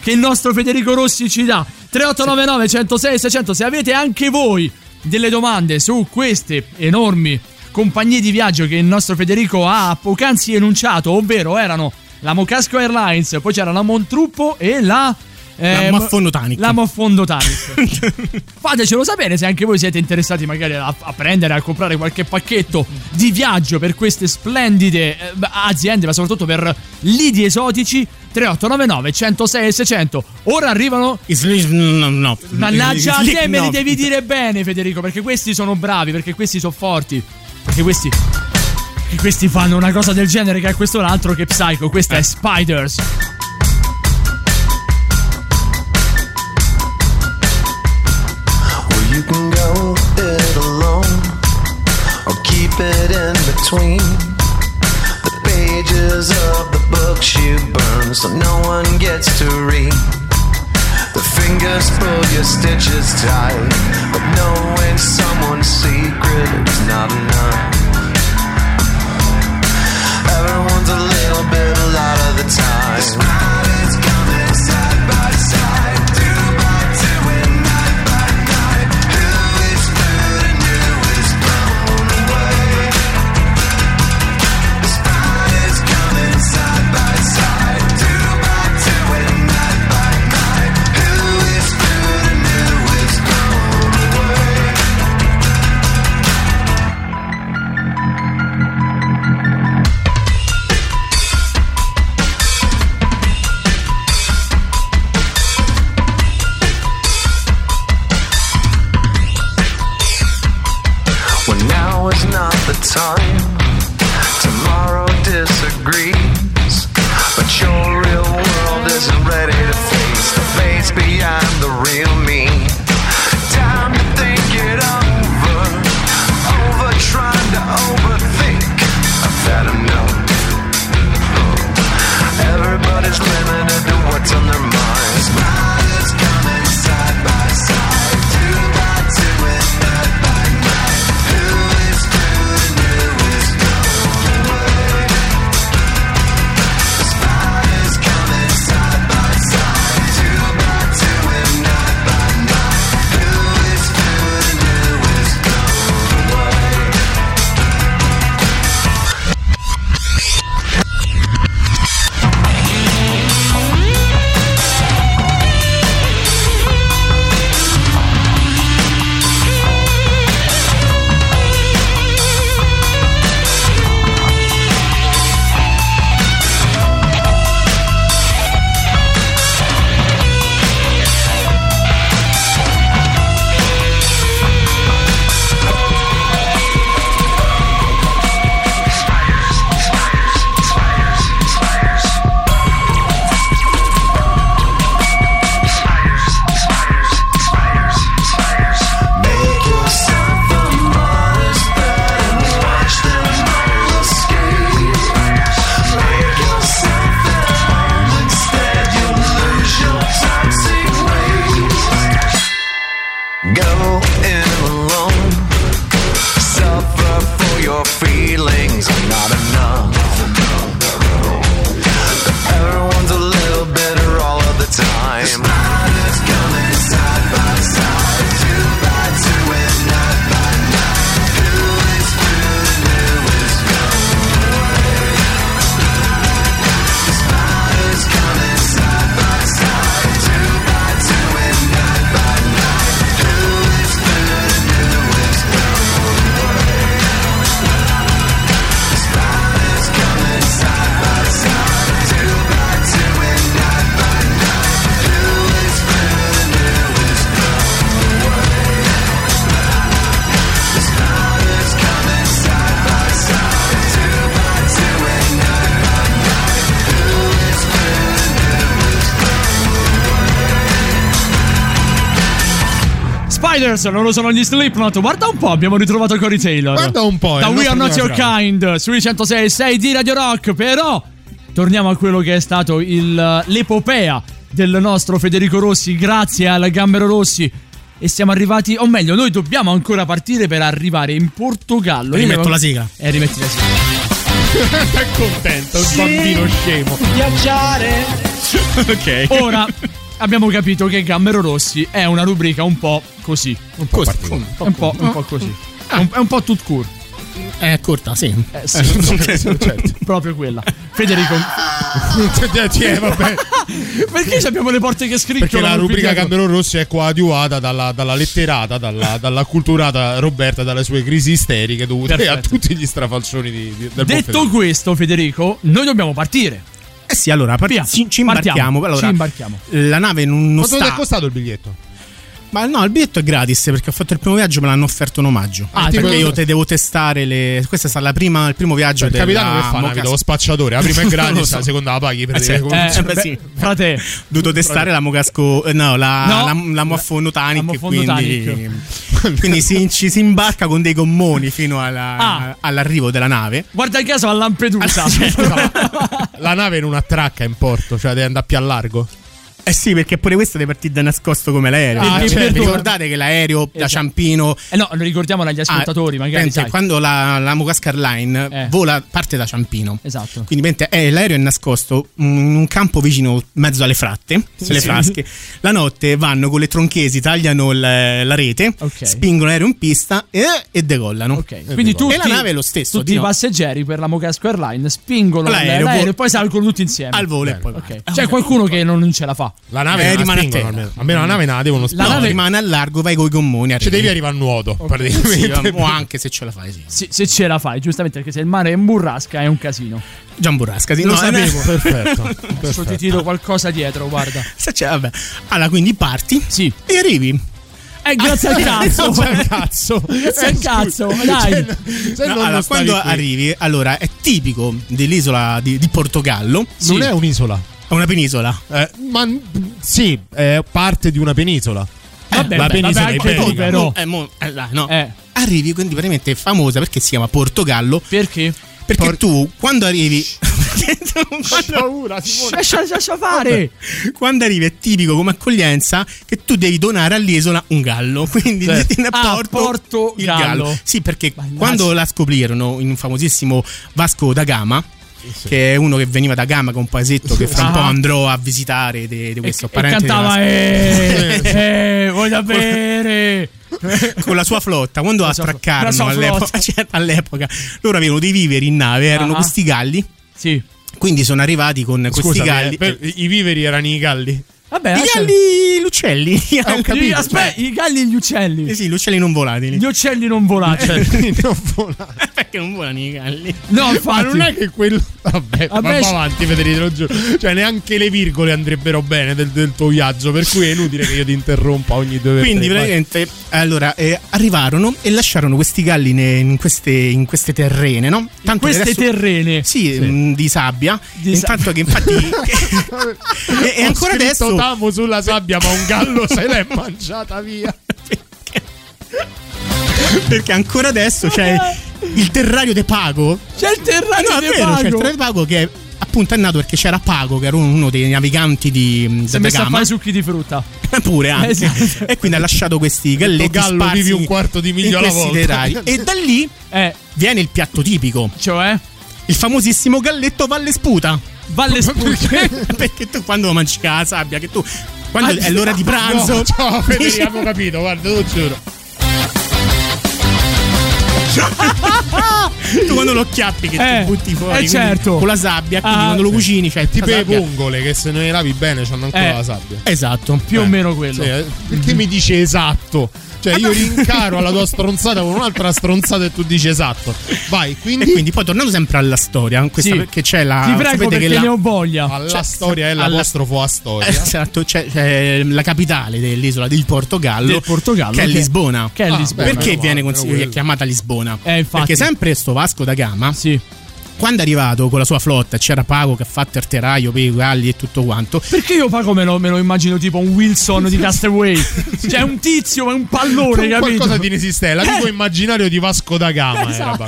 che il nostro Federico Rossi ci dà. 3899 106 600. Se avete anche voi delle domande su queste enormi compagnie di viaggio che il nostro Federico ha poc'anzi enunciato, ovvero erano la Mocasco Airlines, poi c'era la Montruppo e la. La Maffondo Tanic. La Maffondo Tanic. Fatecelo sapere se anche voi siete interessati magari a, a prendere, a comprare qualche pacchetto di viaggio per queste splendide eh, aziende, ma soprattutto per lidi esotici. 3899 106 e 600. Ora arrivano. no, no. Mannaggia a te, me li devi dire bene, Federico, perché questi sono bravi, perché questi sono forti. Perché questi. Che questi fanno una cosa del genere che a questo è un altro che Psycho. Questa è Spiders. Between the pages of the books you burn so no one gets to read. The fingers pull your stitches tight, but knowing someone's secret is not enough. Everyone's a little bit a lot of the time. Riders, loro sono gli Slipknot. Guarda un po', abbiamo ritrovato Cory Taylor. Guarda un po'. Da We Are Not Your primo Kind sui 106 di Radio Rock. Però torniamo a quello che è stato il- l'epopea del nostro Federico Rossi, grazie al Gambero Rossi. E siamo arrivati, o meglio, noi dobbiamo ancora partire per arrivare in Portogallo. Io Rimetto la sigla. Eh, rimetti la sigla. è contento, il bambino scemo. Viaggiare. ok. Ora abbiamo capito che Gambero Rossi è una rubrica un po' così. Un po' Così, un po' un po', un po' così. È un, è un po' tout court. È corta, sì. Eh, sì, certo. proprio quella. Federico. Sì, vabbè. Perché abbiamo le porte che scricchiolano? Perché la rubrica? Gambero Rossi è coadiuvata dalla, dalla letterata, dalla, dalla culturata Roberta, dalle sue crisi isteriche dovute Perfetto. a tutti gli strafalcioni di, di- del Detto questo, Federico, noi dobbiamo partire. Eh sì, allora par- Via. ci, ci imbarchiamo. Partiamo, Allora, ci imbarchiamo. La nave non, non Quanto ti è sta. costato il biglietto? Ma no, il biglietto è gratis perché ho fatto il primo viaggio, me l'hanno offerto in omaggio. Ah, perché tipo- io te devo testare le. Questa è stata la prima, il primo viaggio Cioè, il del capitano che fa? Navido, lo spacciatore. La prima è gratis, so. la seconda la paghi per Eh, come Eh, beh, sì. Frate. Ho dovuto testare la Mocasco. eh, No, la, No. la, la Moaffono Tanic. La Moaffono quindi quindi si, ci si imbarca con dei gommoni fino alla- Ah. all'arrivo della nave. Guarda caso a Lampedusa. La nave non attracca in porto, cioè deve andare più a largo. Eh sì, perché pure questo deve partire da nascosto come l'aereo. Ah, cioè, ricordate che l'aereo da Esatto. Ciampino. Eh no, lo ricordiamo agli ascoltatori, Ah, magari sai. quando la, la Mocascar Line Eh. vola, parte da Ciampino. Esatto. Quindi mentre eh, l'aereo è nascosto in un campo vicino in mezzo alle fratte, Sì. le frasche. La notte vanno con le tronchesi, tagliano l- la rete, Ok. spingono l'aereo in pista e, e decollano. Ok, quindi tutti, e la nave è lo stesso. Tutti di i no? passeggeri per la Mocasco Airline spingono L'aereo, l'aereo, l'aereo e poi salgono tutti insieme. al volo e poi Ok. C'è qualcuno che non, non ce la fa. La nave Eh, la rimane a spingono, terra. almeno. Almeno la nave non la devono La spingere. nave rimane a largo, vai coi gommoni. Ci devi arrivare a nuoto, Sì, praticamente. o anche se ce la fai, sì. Se, se ce la fai, giustamente, perché se il mare è in burrasca è un casino. Gian Burrasca, sì. Lo no, sapevo. eh, Perfetto. Adesso ti tiro qualcosa dietro, guarda. Se c'è, vabbè. Allora, quindi parti Sì. e arrivi. Eh, grazie al cazzo. Grazie al cazzo. Grazie al cazzo, scusi. dai. Cioè, No, allora, quando qui. arrivi, allora è tipico dell'isola di, di Portogallo. Non è un'isola. È una penisola. Eh, ma sì, è parte di una penisola. Vabbè, la vabbè, penisola vabbè, iberica. però. No, eh, mo- eh, no. Eh, Arrivi quindi veramente famosa perché si chiama Portogallo. perché? Perché tu quando arrivi. paura, Lascia, lascia fare. quando arrivi è tipico come accoglienza che tu devi donare all'isola un gallo. Quindi Certo. ti Ah, apporto porto il gallo. gallo. Sì, perché Mannaggia. quando la scoprirono in un famosissimo Vasco da Gama. Che è uno che veniva da Gama, che è un paesetto che fra un po' Ah. andrò a visitare di, di questo e, e parente della cantava eh, eh, voglio bere con la sua flotta quando La attraccarono all'epoca, cioè, all'epoca loro avevano dei viveri in nave erano Ah. questi galli. Sì. Quindi sono arrivati con questi Scusa, galli. per- i viveri erano i galli. Vabbè i galli gli uccelli ho Gli- capito, aspetta i galli e gli uccelli Eh sì gli uccelli non volatili gli uccelli non volatili non volano. perché non volano i galli no Ma infatti non è che quello. Vabbè, Vabbè, ma c- avanti, Federico, lo giuro. Cioè, neanche le virgole andrebbero bene del, del tuo viaggio. Per cui è inutile che io ti interrompa ogni due quindi tre, vai. praticamente allora eh, arrivarono e lasciarono questi galli in queste, in queste terrene no? Tanto che queste adesso- terrene sì, mh, di sabbia Di intanto che infatti e, e Ho ancora adesso Tamo sulla sabbia, ma un gallo se l'è mangiata via. perché? Ancora adesso c'è il terrario de Pago. C'è il terrario no, è di vero, c'è il Pago. terrario de Pago che appunto è nato perché c'era Pago che era uno dei naviganti di si è messo a Gama. fare succhi di frutta. Pure anche. Esatto. e quindi ha lasciato questi galletti gallo vivi un quarto di miglio alla volta. e da lì eh. viene il piatto tipico. Cioè? Il famosissimo galletto Valle Sputa Valle Sputa perché tu quando mangi la sabbia che tu quando Ah, è l'ora di pranzo. No, ciao, Federico, abbiamo capito, guarda, te lo giuro. tu quando lo chiappi che Eh, ti butti fuori eh, quindi certo. con la sabbia quindi Ah, quando lo cucini c'è Tipo la le vongole che se non le lavi bene c'hanno ancora Eh. la sabbia. esatto più o meno quello Sì, eh, perché mi dice esatto? Cioè, io rincaro alla tua stronzata con un'altra stronzata e tu dici esatto. Vai, e quindi. quindi poi tornando sempre alla storia questa Sì. perché c'è la ti prego perché che la, ne ho voglia Alla Cioè, storia è alla- l'apostrofo a storia. Esatto, c'è, c'è la capitale dell'isola del Portogallo, Del Portogallo, che è Lisbona. che è Ah, Lisbona beh, Perché viene chiamata Lisbona? Eh, infatti. Perché sempre sto Vasco da Gama sì quando è arrivato con la sua flotta, c'era Pago che ha fatto il terraio per i galli e tutto quanto. Perché io Paco me lo, me lo immagino tipo un Wilson di Castaway. cioè un tizio, ma un pallone, capito? Qualcosa di inesistente, l'amico Eh. immaginario di Vasco da Gama. Esatto.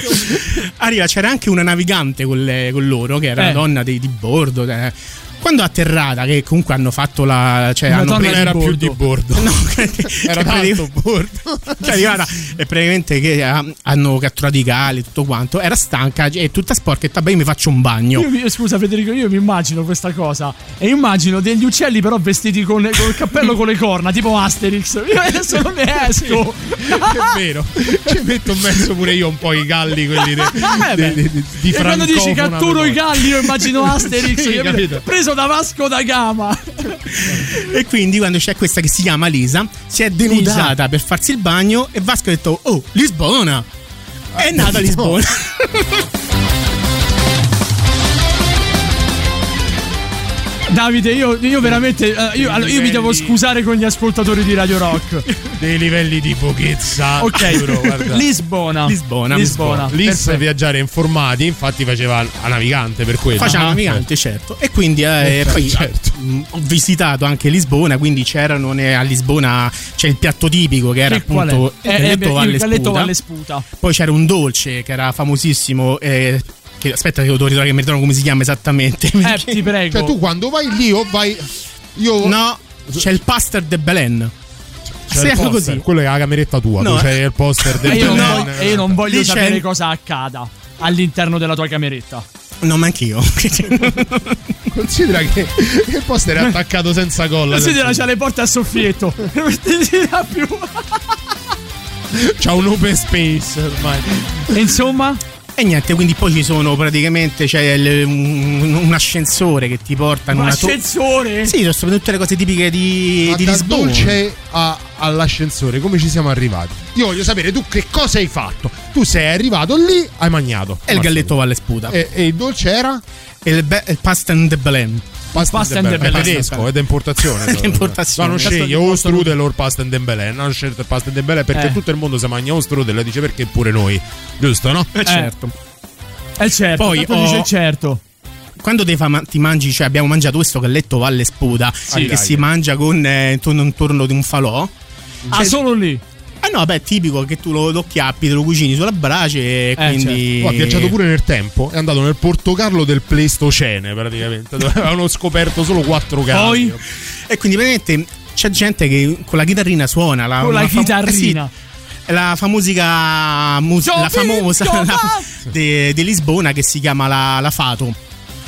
Arriva, c'era anche una navigante con, le- con loro, che era Eh. una donna di, di bordo. eh. Quando atterrata, che comunque hanno fatto la. Cioè, hanno preso- era più bordo. di bordo. No, Era cioè, tanto bordo. che è arrivata e praticamente che ah, hanno catturato i cali tutto quanto era stanca e tutta sporca e vabbè io mi faccio un bagno Io mi- scusa Federico, io mi immagino questa cosa e immagino degli uccelli però vestiti con, con il cappello con le corna, tipo Asterix. Io adesso non ne esco. è vero. Ci metto in mezzo pure io un po' i galli, quelli de- Eh beh. de- de- di e quando dici catturo i galli, io immagino Asterix Sì, capito? capito. Preso da Vasco da Gama. e quindi quando c'è questa che si chiama Lisa si è denudata per farsi il bagno e Vasco ha detto oh Lisbona. È nata Lisbona Davide, io, io veramente. eh, io, allora, io mi devo scusare con gli ascoltatori di Radio Rock. Dei livelli di pochezza. Ok, guarda. Lisbona. Lisbona Lisbona. Perfetto. viaggiare informati, infatti faceva a navigante per quello. facciamo Ah, navigante certo e quindi eh, Eh, poi certo. mh, ho visitato anche Lisbona quindi c'erano a Lisbona c'è il piatto tipico che era Che appunto Eh, il eh, galletto beh, Valle. Valle Sputa. poi c'era un dolce che era famosissimo eh, che, aspetta che devo ritrovare che mi ritorno come si chiama esattamente Eh, ti prego. Cioè, tu quando vai lì o vai. Io. no c'è il Pasteur de Belen C'è chiama poster, così quello è la cameretta tua. No, c'hai il poster del E io, non No. voglio, e io non voglio Lì c'è sapere cosa accada all'interno della tua cameretta. no ma anch'io Considera che il poster è attaccato senza colla. Considera c'ha le porte a soffietto. Non ti dirà più. C'ha un open space ormai. E insomma, E niente, quindi poi ci sono praticamente c'è il- un, un ascensore che ti porta in un una to- ascensore. Sì, sono tutte le cose tipiche di, Ma di dal Lisbona. dolce a- all'ascensore, come ci siamo arrivati? Io voglio sapere tu che cosa hai fatto. Tu sei arrivato lì, hai mangiato. E il galletto Valle Sputa. E, e il dolce era? il, be- il Pastel de Belém. Pasten de È Belen. tedesco, è da importazione. È importazione. Ma non sceglie o strudel o il pasten de Belen. Non scelto il pasten de Belen perché Eh. tutto il mondo si mangia o strudel e dice perché pure noi. Giusto, no? Eh, certo. Eh certo, Poi tanto ho- dice certo. Quando te fa- ti mangi, cioè abbiamo mangiato questo galletto Valle Sputa Sì. che si mangia con eh, intorno, intorno di un falò. Ah, solo lì. Ah no, beh, è tipico che tu lo, lo chiappi, te lo cucini sulla brace e quindi... Oh, ha viaggiato pure nel tempo. È andato nel Portogallo del Pleistocene, praticamente. Dove avevano scoperto solo quattro casi. Poi? E quindi veramente c'è gente che con la chitarrina suona la, Con la una fam- chitarrina. eh sì, la famosa mus- la famosa la- di, di Lisbona che si chiama la, la Fato.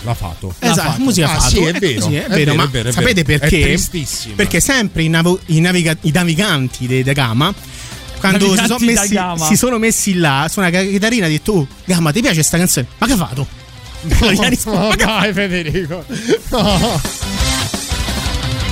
La Fato. Esatto, Fato. musica Ah, Fato. sì, è Eh, vero. sì, è È vero, vero, ma è vero, sapete perché? Perché sempre i, navo- i naviga- i naviganti de, de Gama quando si da messi, si sono messi là su una chitarrina ha detto oh Gama ti piace questa canzone? Ma che Fato? No, "Ma che dai, Federico. No.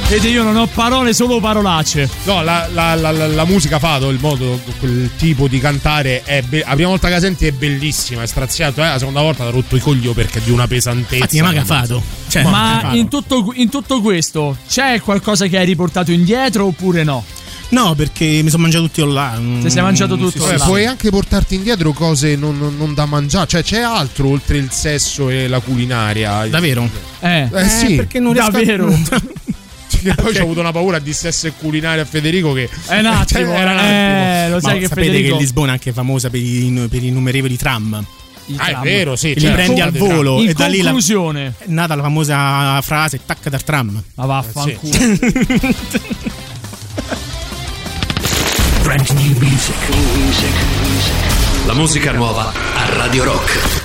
Vedi, io non ho parole, solo parolacce. No, la, la- la- la- la musica Fato, il modo, quel tipo di cantare è be- la prima volta che la senti è bellissima, è straziato, eh? la seconda volta ha rotto i coglio perché è di una pesantezza. Infatti, ma che fatto? Cioè, Ma Fato. in tutto, in tutto questo c'è qualcosa che hai riportato indietro oppure no? No, perché mi sono mangiato tutto là. Ti sei mangiato tutto Vabbè, là. puoi anche portarti indietro cose non, non- non da mangiare, cioè c'è altro oltre il sesso e la culinaria. Davvero? Eh, Eh, sì, perché non riesco a- davvero. Che poi ho avuto una paura di sesso e culinaria a Federico che È un attimo, Cioè, era un eh, lo Ma sai che sapete Federico che Lisbona è anche famosa per i, per i innumerevoli tram. Ah, è vero, sì. Li certo. prendi al volo In e da lì la, è nata la famosa frase tacca dal tram. ma vaffanculo. Brand new music. La musica nuova a Radio Rock.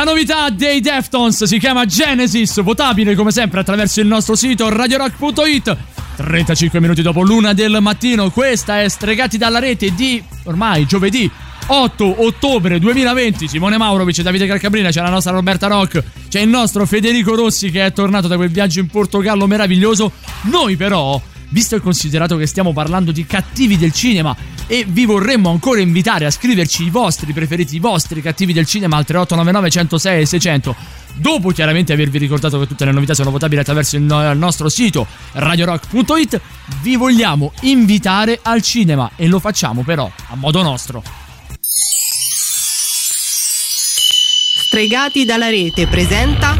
La novità dei Deftones si chiama Genesis, votabile come sempre attraverso il nostro sito radiorock.it. 35 minuti dopo l'una del mattino, questa è Stregati dalla rete di ormai giovedì 8 ottobre 2020. Simone Maurovic Davide Calcabrina, c'è la nostra Roberta Rock, c'è il nostro Federico Rossi che è tornato da quel viaggio in Portogallo meraviglioso. Noi però visto e considerato che stiamo parlando di cattivi del cinema e vi vorremmo ancora invitare a scriverci i vostri preferiti, i vostri cattivi del cinema al 3899 106 e 600 dopo chiaramente avervi ricordato che tutte le novità sono votabili attraverso il nostro sito radiorock.it vi vogliamo invitare al cinema e lo facciamo però a modo nostro. Stregati dalla rete presenta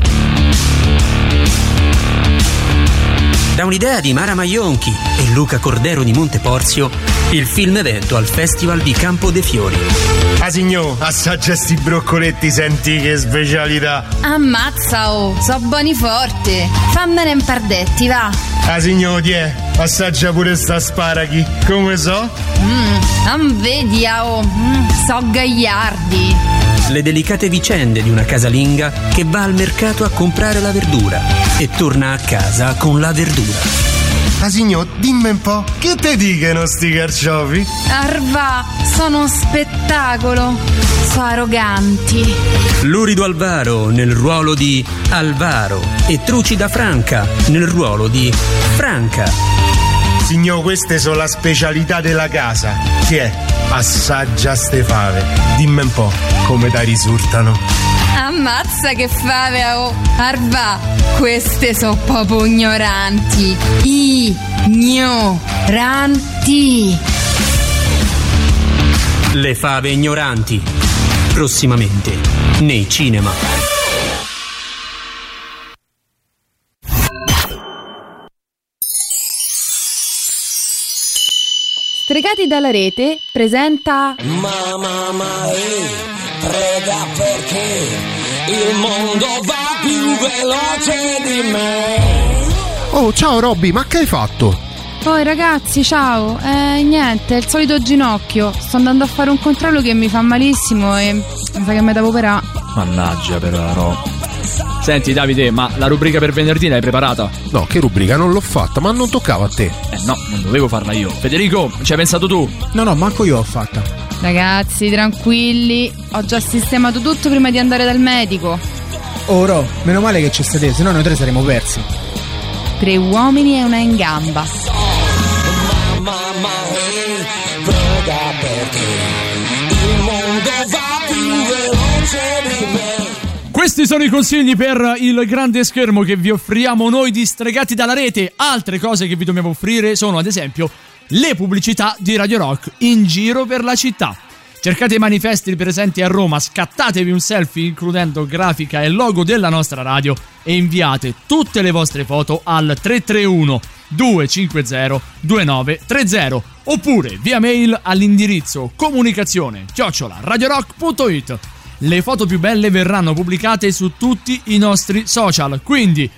Da un'idea di Mara Maionchi e Luca Cordero di Monteporzio, il film evento al Festival di Campo dei Fiori. Ah signor, assaggia sti broccoletti, senti che specialità. Ammazza oh, so buoni forti. Fammene un pardetti, va. Ah signor, ti è, assaggia pure sta sparaghi. Come so? Mmm, non vedi, ah, oh, mm, so gagliardi le delicate vicende di una casalinga che va al mercato a comprare la verdura e torna a casa con la verdura. Signor, dimmi un po', che te dicono sti carciofi? Arva, sono un spettacolo, sono arroganti. Lurido Alvaro nel ruolo di Alvaro e Trucida Franca nel ruolo di Franca. Signor, queste sono la specialità della casa. Chi è? Assaggia ste fave. Dimmi un po' come da risultano. Ammazza che fave, oh! Arva, queste sono proprio ignoranti. Ignoranti. Le fave ignoranti. Prossimamente nei cinema. Stregati dalla rete presenta Mamma mia, prega perché il mondo va più veloce di me. Oh, ciao Robby, ma che hai fatto? Poi ragazzi, ciao. Eh, niente, è il solito ginocchio. Sto andando a fare un controllo che mi fa malissimo e mi sa che mi devo operare. Mannaggia però. Senti Davide, ma la rubrica per venerdì l'hai preparata? No, che rubrica? Non l'ho fatta, ma non toccava a te. Eh no, non dovevo farla io. Federico, ci hai pensato tu? No, no, manco io l'ho fatta. Ragazzi, tranquilli. Ho già sistemato tutto prima di andare dal medico. Oro, meno male che ci state, se no noi tre saremmo persi. Tre uomini e una in gamba. Mia, prega perché il mondo va più veloce di me. Questi sono i consigli per il grande schermo che vi offriamo noi distregati dalla rete. Altre cose che vi dobbiamo offrire sono ad esempio le pubblicità di Radio Rock in giro per la città. Cercate i manifesti presenti a Roma, scattatevi un selfie includendo grafica e logo della nostra radio e inviate tutte le vostre foto al 331 250 2930 oppure via mail all'indirizzo comunicazione chiocciola radiorock.it. Le foto più belle verranno pubblicate su tutti i nostri social, quindi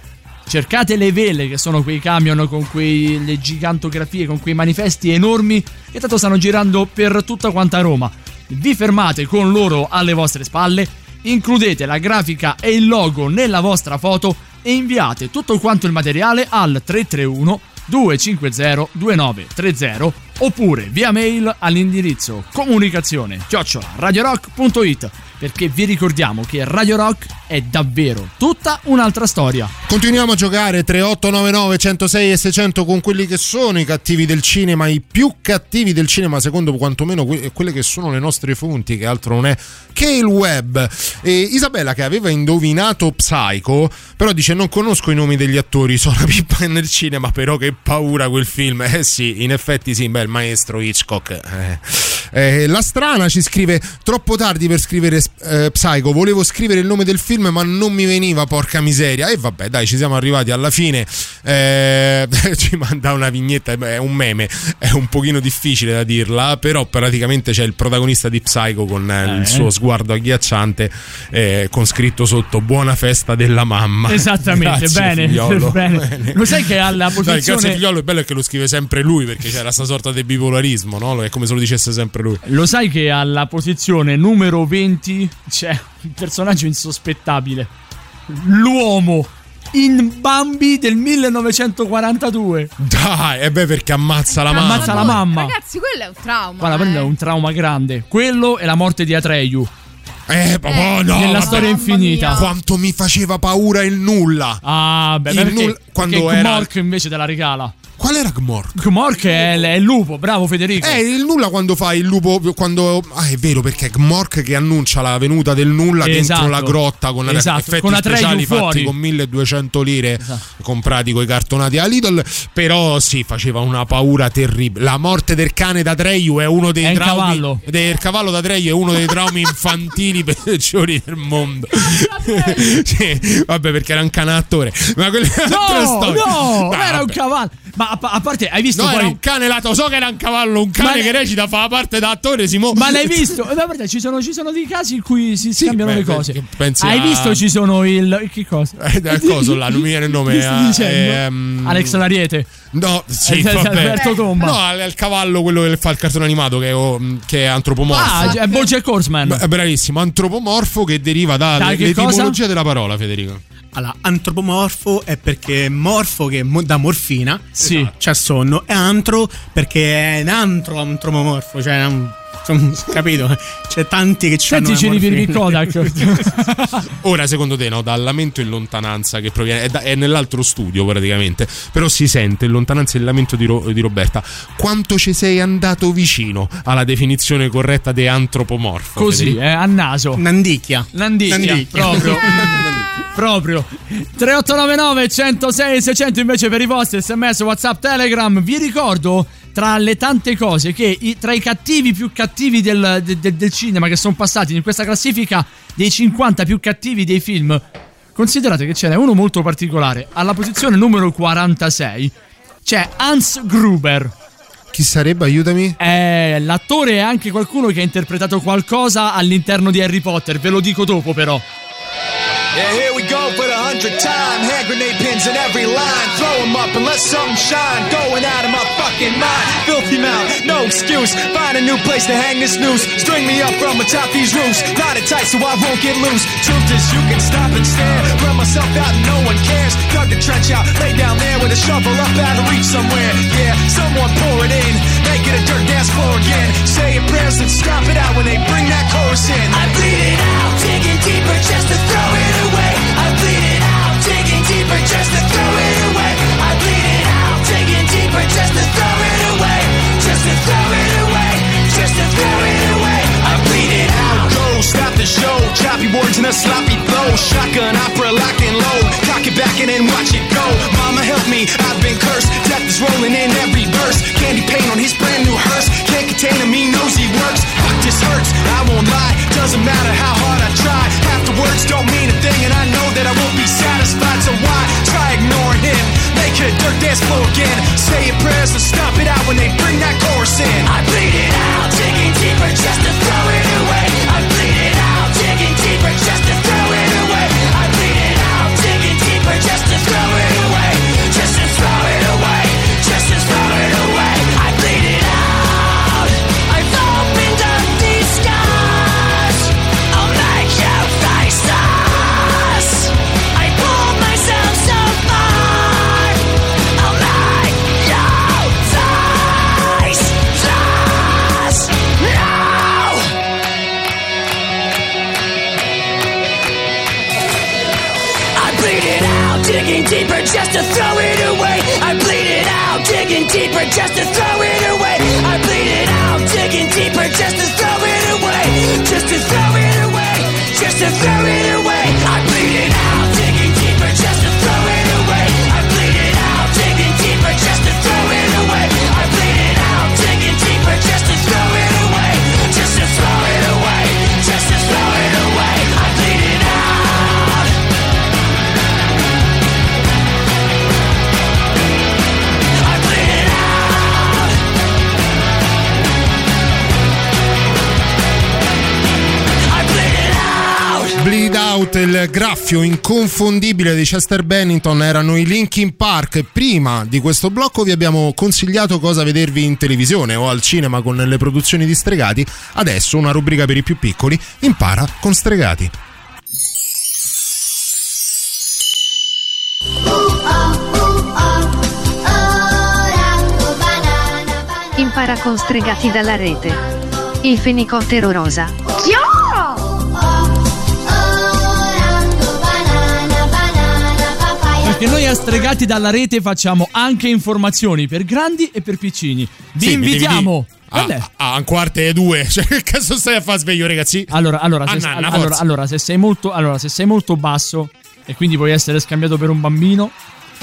cercate le vele che sono quei camion con quelle gigantografie, con quei manifesti enormi che tanto stanno girando per tutta quanta Roma. Vi fermate con loro alle vostre spalle, includete la grafica e il logo nella vostra foto e inviate tutto quanto il materiale al 331 250 2930 oppure via mail all'indirizzo comunicazione chiocciola radiorock.it perché vi ricordiamo che Radio Rock è davvero tutta un'altra storia. Continuiamo a giocare 3899 106 e 600 con quelli che sono i cattivi del cinema, i più cattivi del cinema secondo quantomeno que- quelle che sono le nostre fonti, che altro non è che il web. E Isabella che aveva indovinato Psycho, però dice non conosco i nomi degli attori, sono una pippa nel cinema, però che paura quel film. Eh sì, in effetti sì, beh, il maestro Hitchcock. Eh. Eh, la strana ci scrive troppo tardi per scrivere eh, Psycho, volevo scrivere il nome del film ma non mi veniva, porca miseria. E vabbè, dai, ci siamo arrivati alla fine. Eh, ci manda una vignetta, è un meme, è un pochino difficile da dirla, però praticamente c'è il protagonista di Psycho con eh, il suo sguardo agghiacciante eh, con scritto sotto buona festa della mamma. Esattamente, Grazie, bene, figliolo. bene. Bene. Lo sai che alla Dai, grazie posizione figliolo, è bello che lo scrive sempre lui perché c'era sta sorta di bipolarismo, no? È come se lo dicesse sempre lui. Lo sai che alla posizione numero 20 c'è un personaggio insospettabile. L'uomo in Bambi del 1942. Dai, e beh perché ammazza la mamma. Ammazza la mamma. Ragazzi, quello è un trauma. Guarda, eh. quello è un trauma grande. Quello e la morte di Atreyu. Eh, oh, no, Nella vabbè. storia infinita. Quanto mi faceva paura il nulla. Ah, beh, Il perché, nulla- quando perché era- Gmork invece te la regala. Qual era Gmork? Gmork è, è il lupo, bravo Federico. Eh, il nulla quando fa il lupo. Quando. Ah, è vero, perché è Gmork che annuncia la venuta del nulla Esatto. dentro la grotta con Esatto, effetti con speciali fuori. fatti con 1200 lire comprati coi cartonati a Lidl. Però sì, faceva una paura terribile. La morte del cane d'Atreyu è uno dei È il traumi. cavallo. Del cavallo d'Atreyu è uno dei traumi infantili peggiori del mondo. sì, vabbè, perché era un cane attore. Ma quella è un'altra No, storia. no, Dai, era un cavallo. Ma a, a parte, hai visto No, poi... era un cane lato, so che era un cavallo, un cane Ma- che recita fa la parte da attore, Simo. Ma l'hai visto? Eh, guarda, ci sono, ci sono dei casi in cui si scambiano beh, le cose. Hai a- visto ci sono il. Che cosa? Eh, coso là, non mi viene il nome. Eh, dicendo? ehm, Alex Lariete. No, sì, Eh. Alberto Tomba. No, al, al cavallo, quello che fa il cartone animato, che è, oh, che è antropomorfo. Ah, è Bojack Horseman. Beh, bravissimo, antropomorfo che deriva Da che dall'etimologia cosa? della parola, Federico. Allora, antropomorfo è perché morfo che è mo- da morfina, Sì. c'è sonno, e antro perché è un antro antropomorfo, cioè un- un- capito? C'è tanti che Senti, ci la rivedi morfina. Kodak. Ora, secondo te, no, dal lamento in lontananza che proviene, è, da- è nell'altro studio praticamente, però si sente in lontananza il lamento di, Ro- di Roberta. Quanto ci sei andato vicino alla definizione corretta di antropomorfo? Così, eh, a naso. Nandicchia. Nandicchia, Nandicchia. proprio. proprio 3899 106 600 invece per i vostri sms whatsapp telegram vi ricordo tra le tante cose che i- tra i cattivi più cattivi del, de- de- del cinema che sono passati in questa classifica dei 50 più cattivi dei film considerate che ce n'è uno molto particolare. Alla posizione numero 46 c'è Hans Gruber. Chi sarebbe? Aiutami. è l'attore e anche qualcuno che ha interpretato qualcosa all'interno di Harry Potter. Ve lo dico dopo però. Yeah, here we go hundredth time. Hand grenade pins in every line. Throw 'em up and let something shine. Going out of my fucking mind. Filthy mouth, no excuse. Find a new place to hang this noose. String me up from atop these roofs. Knot it tight so I won't get loose. Truth is, you can stop and stare. Run myself out and no one cares. Dug the trench out, lay down there with a shovel up out of reach somewhere. Yeah, someone pour it in. Make it a dirt dance floor again. Saying prayers and stop it out when they bring that chorus in. I bleed it out, digging deeper just to throw it away. I deeper just to throw it away. I bleed it out, digging deeper just to throw it away. Just to throw it away. Just to throw it away the show. Choppy words and a sloppy flow. Shotgun opera, lock and load. Cock it back and then watch it go. Mama help me, I've been cursed. Death is rolling in every verse. Candy paint on his brand new hearse. Can't contain him, he knows he works. Fuck, this hurts, I won't lie. Doesn't matter how hard I try. Half the words don't mean a thing, and I know that I won't be satisfied. So why try ignoring him? Make a dirt dance floor again. Say your prayers and stop it out when they bring that chorus in. I bleed it out, digging deeper just to throw it deeper just to throw it away. I bleed it out, digging deeper just to throw it away. I bleed it out, digging deeper just to throw it away. Just to throw it away. Just to throw it away. I bleed it Il graffio inconfondibile di Chester Bennington erano i Linkin Park. Prima di questo blocco vi abbiamo consigliato cosa vedervi in televisione o al cinema con le produzioni di Stregati. Adesso una rubrica per i più piccoli, impara con Stregati. Impara con stregati dalla rete. Il fenicottero rosa. Perché noi astregati dalla rete facciamo anche informazioni per grandi e per piccini. Vi Sì, invitiamo. dire- Ah, è? ah, un quarto e due. Cioè, che cazzo stai a fare sveglio, ragazzi? Allora, allora, se, nanna, allora, allora, se sei molto, allora, se sei molto basso e quindi vuoi essere scambiato per un bambino,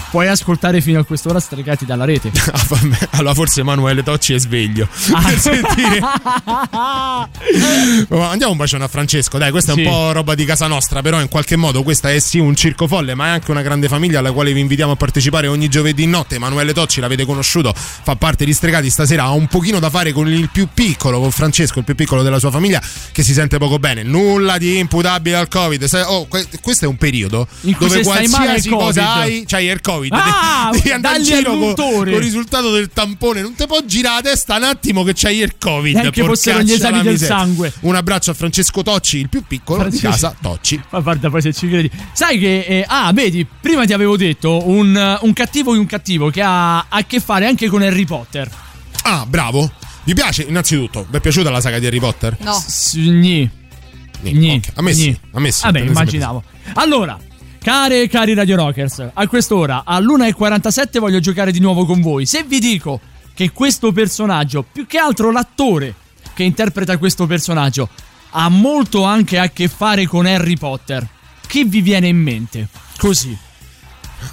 puoi ascoltare fino a quest'ora stregati dalla rete. Ah, allora forse Emanuele Tocci è sveglio. Ah. Per sentire. Ma Andiamo un bacione a Francesco, dai, questa Sì. è un po' roba di casa nostra, però in qualche modo questa è sì un circo folle, ma è anche una grande famiglia alla quale vi invitiamo a partecipare ogni giovedì notte. Emanuele Tocci l'avete conosciuto, fa parte di Stregati stasera, ha un pochino da fare con il più piccolo, con Francesco, il più piccolo della sua famiglia, che si sente poco bene. Nulla di imputabile al Covid. Oh, que- questo è un periodo dove qualsiasi al cosa hai, c'hai il Covid. Ah, devi andare in giro con, con il risultato del tampone. Non ti può girare la testa un attimo che c'hai il Covid. Neanche fossero gli esami del sangue. Un abbraccio a Francesco Tocci, il più piccolo Francesco- di casa Tocci. Ma guarda poi se ci credi. Sai che. eh, ah, vedi, prima ti avevo detto un, un cattivo in un cattivo che ha a che fare anche con Harry Potter. Ah, bravo. Vi piace innanzitutto? Vi è piaciuta la saga di Harry Potter? No. Ok. A me sì, a me sì, Vabbè, immaginavo. Allora, care e cari Radio Rockers, a quest'ora, all'1.47 voglio giocare di nuovo con voi. Se vi dico che questo personaggio, più che altro l'attore che interpreta questo personaggio, ha molto anche a che fare con Harry Potter, chi vi viene in mente? Così.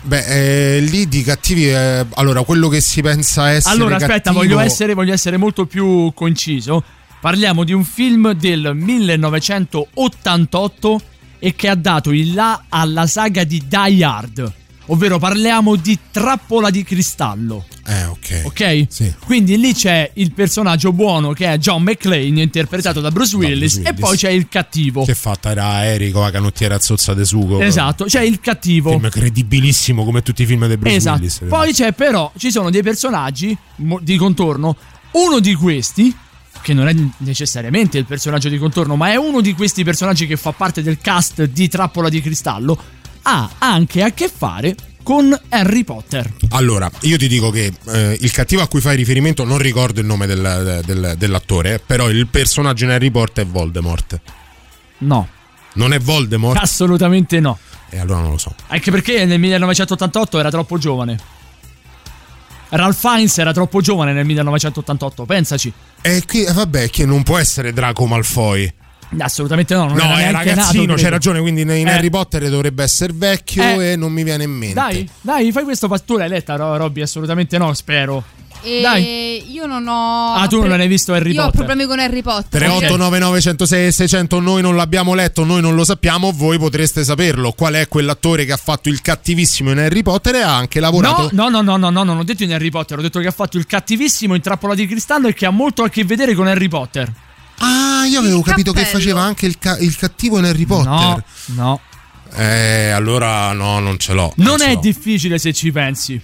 Beh, eh, lì di cattivi. eh, allora, quello che si pensa essere. Allora, aspetta, cattivo- voglio essere, voglio essere molto più conciso. Parliamo di un film del 1988 e che ha dato il là alla saga di Die Hard. Ovvero parliamo di Trappola di cristallo. Eh, ok. Ok? Sì. Quindi lì c'è il personaggio buono che è John McClane, interpretato da Bruce Willis, Bruce e Willis. poi c'è il cattivo. Che fatta era Erico, la canottiera zozza de sugo. Esatto, c'è il cattivo. Film credibilissimo come tutti i film di Bruce esatto. Willis. Poi c'è però, ci sono dei personaggi di contorno. Uno di questi, che non è necessariamente il personaggio di contorno, ma è uno di questi personaggi che fa parte del cast di Trappola di Cristallo, ha anche a che fare con Harry Potter. Allora, io ti dico che eh, il cattivo a cui fai riferimento, non ricordo il nome del- del- dell'attore, eh, però il personaggio in Harry Potter è Voldemort. No, Non è Voldemort? assolutamente no. E allora non lo so. Anche perché nel 1988 era troppo giovane. Ralph Fiennes era troppo giovane nel 1988, pensaci. E qui, eh, vabbè, che non può essere Draco Malfoy. Assolutamente no, non no, era è neanche ragazzino, nato, c'hai credo. ragione, quindi in, Eh. Harry Potter dovrebbe essere vecchio Eh. e non mi viene in mente. Dai, dai, fai questo. Tu l'hai letta, Ro- Robby? Assolutamente no, spero. E Dai. io non ho. Ah, tu non pre- hai visto Harry io ho Potter? problemi con Harry Potter. 3899 106 e 600 noi non l'abbiamo letto, noi non lo sappiamo, voi potreste saperlo. Qual è quell'attore che ha fatto il cattivissimo in Harry Potter e ha anche lavorato No, no, no, no, no, no, non ho detto in Harry Potter, ho detto che ha fatto il cattivissimo in Trappola di Cristallo e che ha molto a che vedere con Harry Potter. Ah, io avevo capito che faceva anche il, ca- il cattivo in Harry Potter. No, no. Eh, allora no, non ce l'ho. Non ce è l'ho. difficile se ci pensi.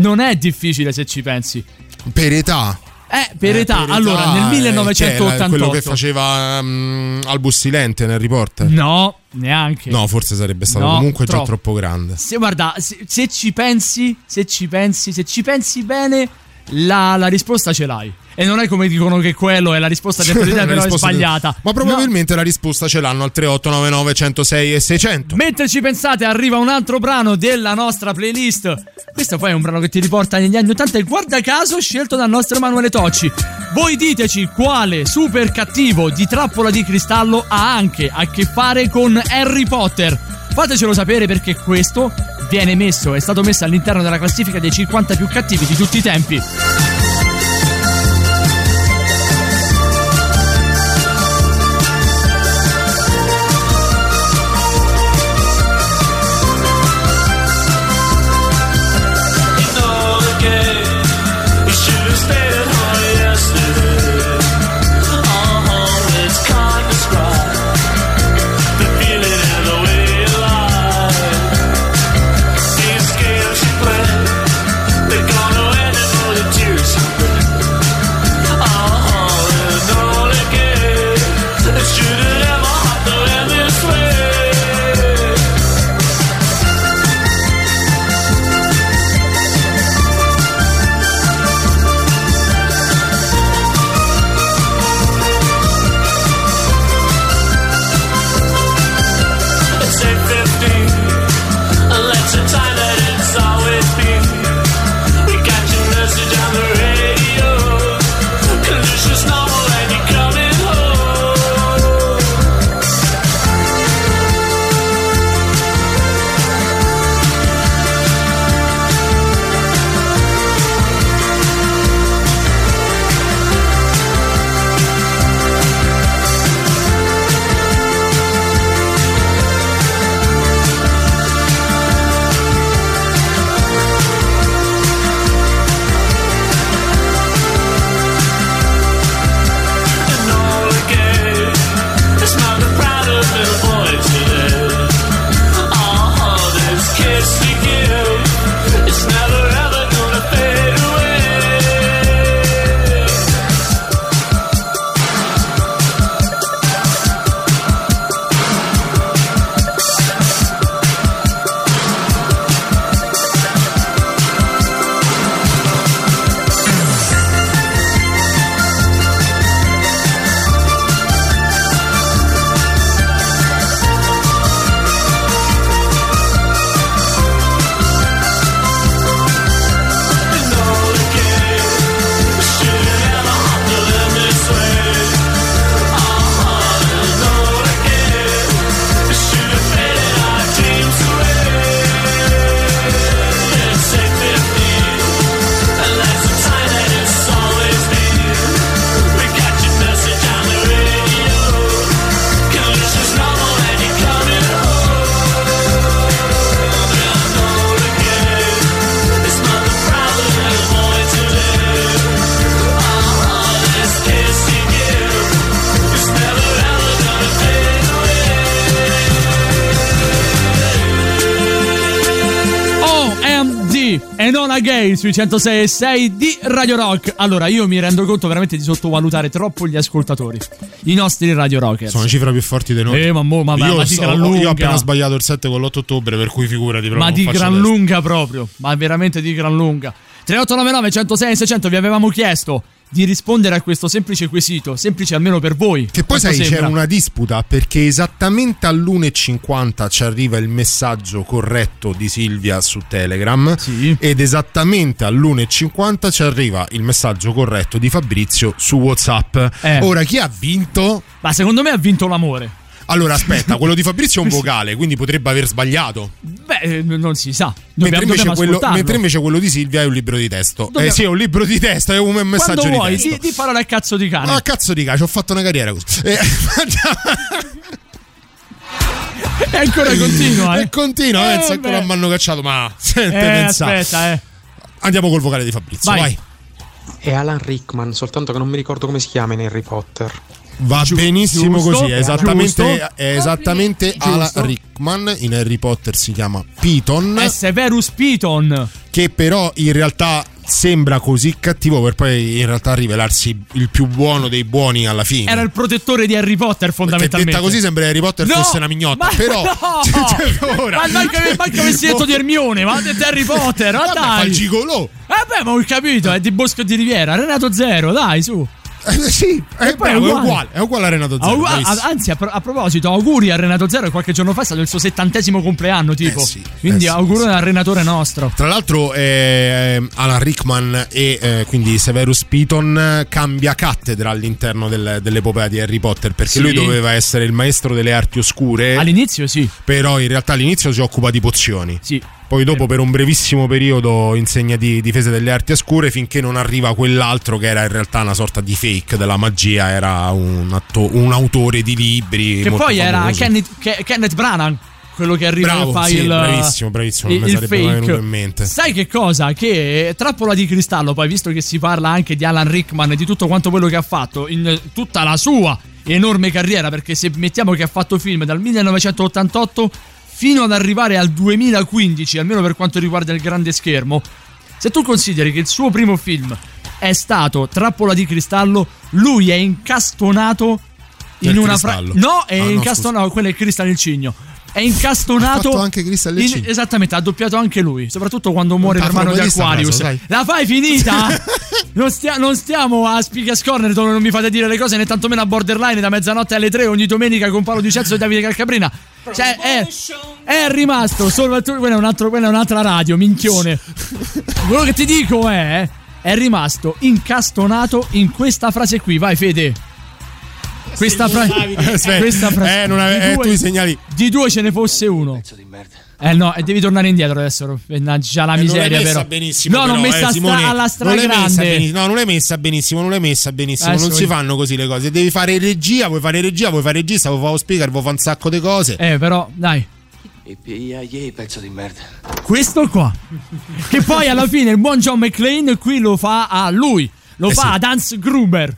Non è difficile se ci pensi. Per età. Eh, per Eh, età. per allora, nel eh, che è 1988. quello che faceva mm, Albus Silente in Harry Potter. No, neanche. No, forse sarebbe stato No, comunque già troppo. troppo grande. Se, guarda, se, se ci pensi, se ci pensi, se ci pensi bene, la, la risposta ce l'hai. E non è come dicono che quello è la risposta del presidente, però è di- sbagliata. Ma probabilmente la risposta ce l'hanno al 3899 106 e 600. Mentre ci pensate, arriva un altro brano della nostra playlist. Questo poi è un brano che ti riporta negli anni 80 e guarda caso scelto dal nostro Emanuele Tocci. Voi diteci quale super cattivo di Trappola di Cristallo ha anche a che fare con Harry Potter. Fatecelo sapere perché questo viene messo, è stato messo all'interno della classifica dei 50 più cattivi di tutti i tempi. Gay sui 106 e 6 di Radio Rock. Allora, io mi rendo conto veramente di sottovalutare troppo gli ascoltatori. I nostri Radio Rockers. Sono cifre più forti dei noi. Eh, ma, mo- ma, ma, io, ma di so- gran io lunga. ho appena sbagliato il 7 con l'8 ottobre, per cui figurati proprio. Ma di gran lunga proprio. Ma veramente di gran lunga. 3899 106 600 vi avevamo chiesto di rispondere a questo semplice quesito, semplice almeno per voi. Che poi sai, c'è sembra? una disputa perché esattamente all'1.50 ci arriva il messaggio corretto di Silvia su Telegram ed esattamente all'1.50 ci arriva il messaggio corretto di Fabrizio su WhatsApp. Eh. Ora chi ha vinto? Ma secondo me ha vinto l'amore. Allora aspetta, quello di Fabrizio è un vocale, quindi potrebbe aver sbagliato. Beh, eh, non si sa. Mentre invece, quello, mentre invece quello di Silvia è un libro di testo. Dobbiamo- Eh sì, è un libro di testo, è un messaggio Quando di vuoi, testo. di, di parole a cazzo di cane. Ah, cazzo di cazzo, ho fatto una carriera così. Eh, E ancora continua, eh. E continua, Eh, pensa, ancora mi hanno cacciato, ma sente, Eh, pensa. aspetta, eh. Andiamo col vocale di Fabrizio, Vai. vai. È Alan Rickman, soltanto che non mi ricordo come si chiama in Harry Potter. Va benissimo giusto, così, è esattamente, giusto. è esattamente. Alan Rickman, in Harry Potter si chiama Piton, È Severus Piton. che però in realtà sembra così cattivo per poi in realtà rivelarsi il più buono dei buoni alla fine. Era il protettore di Harry Potter, Perché fondamentalmente. detta così sembra che Harry Potter No, fosse una mignotta, ma però no! ora- Ma manca, manca vestito di Hermione, ma di Harry Potter, ma dai. il gigolò. Eh beh, ma ho capito, è di Bosco di Riviera, Renato Zero, dai, su. Eh, sì, è, poi è uguale. uguale, è uguale a Renato Zero. A- anzi, a, a proposito, auguri a Renato Zero, che qualche giorno fa è stato il suo settantesimo compleanno, tipo. Eh sì, Quindi eh sì, auguro al Renatore nostro. Tra l'altro eh, Alan Rickman e eh, quindi Severus Piton eh, cambia cattedra all'interno del- dell'epopea di Harry Potter perché Sì. lui doveva essere il maestro delle arti oscure. All'inizio sì. Però in realtà all'inizio si occupa di pozioni. Sì. Poi dopo per un brevissimo periodo insegna di difesa delle arti oscure finché non arriva quell'altro che era in realtà una sorta di fake della magia, era un, atto- un autore di libri. Che poi era. Kenneth, Ke- Kenneth Branagh. Quello che arriva Bravo, fa sì, il. bravissimo, bravissimo, non il, mi il sarebbe fake. venuto in mente. Sai che cosa? Che Trappola di cristallo, poi visto che si parla anche di Alan Rickman e di tutto quanto quello che ha fatto in tutta la sua enorme carriera, perché se mettiamo che ha fatto film dal 1988 fino ad arrivare al 2015, almeno per quanto riguarda il grande schermo, se tu consideri che il suo primo film è stato Trappola di cristallo, lui è incastonato in una cristallo. No, è Ah, no, incastonato, quello è Cristal il cigno. È Ha incastonato. fatto anche Cristal il in-. Esattamente, ha doppiato anche lui. Soprattutto quando muore Un l'ermano di Aquarius. preso. La fai finita? non, stia- non stiamo a Spigas Corner dove non mi fate dire le cose né tantomeno a borderline da mezzanotte alle tre ogni domenica con Paolo Di Cezzo e Davide Calcabrina. Cioè, è, è rimasto solo. Quella è, un altro- quella è un'altra radio, minchione. Quello che ti dico è. È rimasto incastonato in questa frase qui. Vai, Fede. Questa, fra- Aspetta, questa frase. eh, non ave- di eh, due- tu i segnali. Di due ce ne fosse uno. Eh no, e devi tornare indietro adesso. Mannaggia la Eh, miseria, messa però. benissimo. no, però, non messa eh, Simone, alla non l'hai messa stragrande. benissimo. No, non l'hai messa benissimo. Non l'hai messa benissimo. Adesso non si fanno così le cose. Devi fare regia, vuoi fare regia, vuoi fare regista, vuoi fare speaker, vuoi fare un sacco di cose. Eh, però, dai. Pezzo di merda. Questo qua. che poi alla fine il buon John McClane qui lo fa a lui. Lo Eh fa sì. ad Hans Gruber.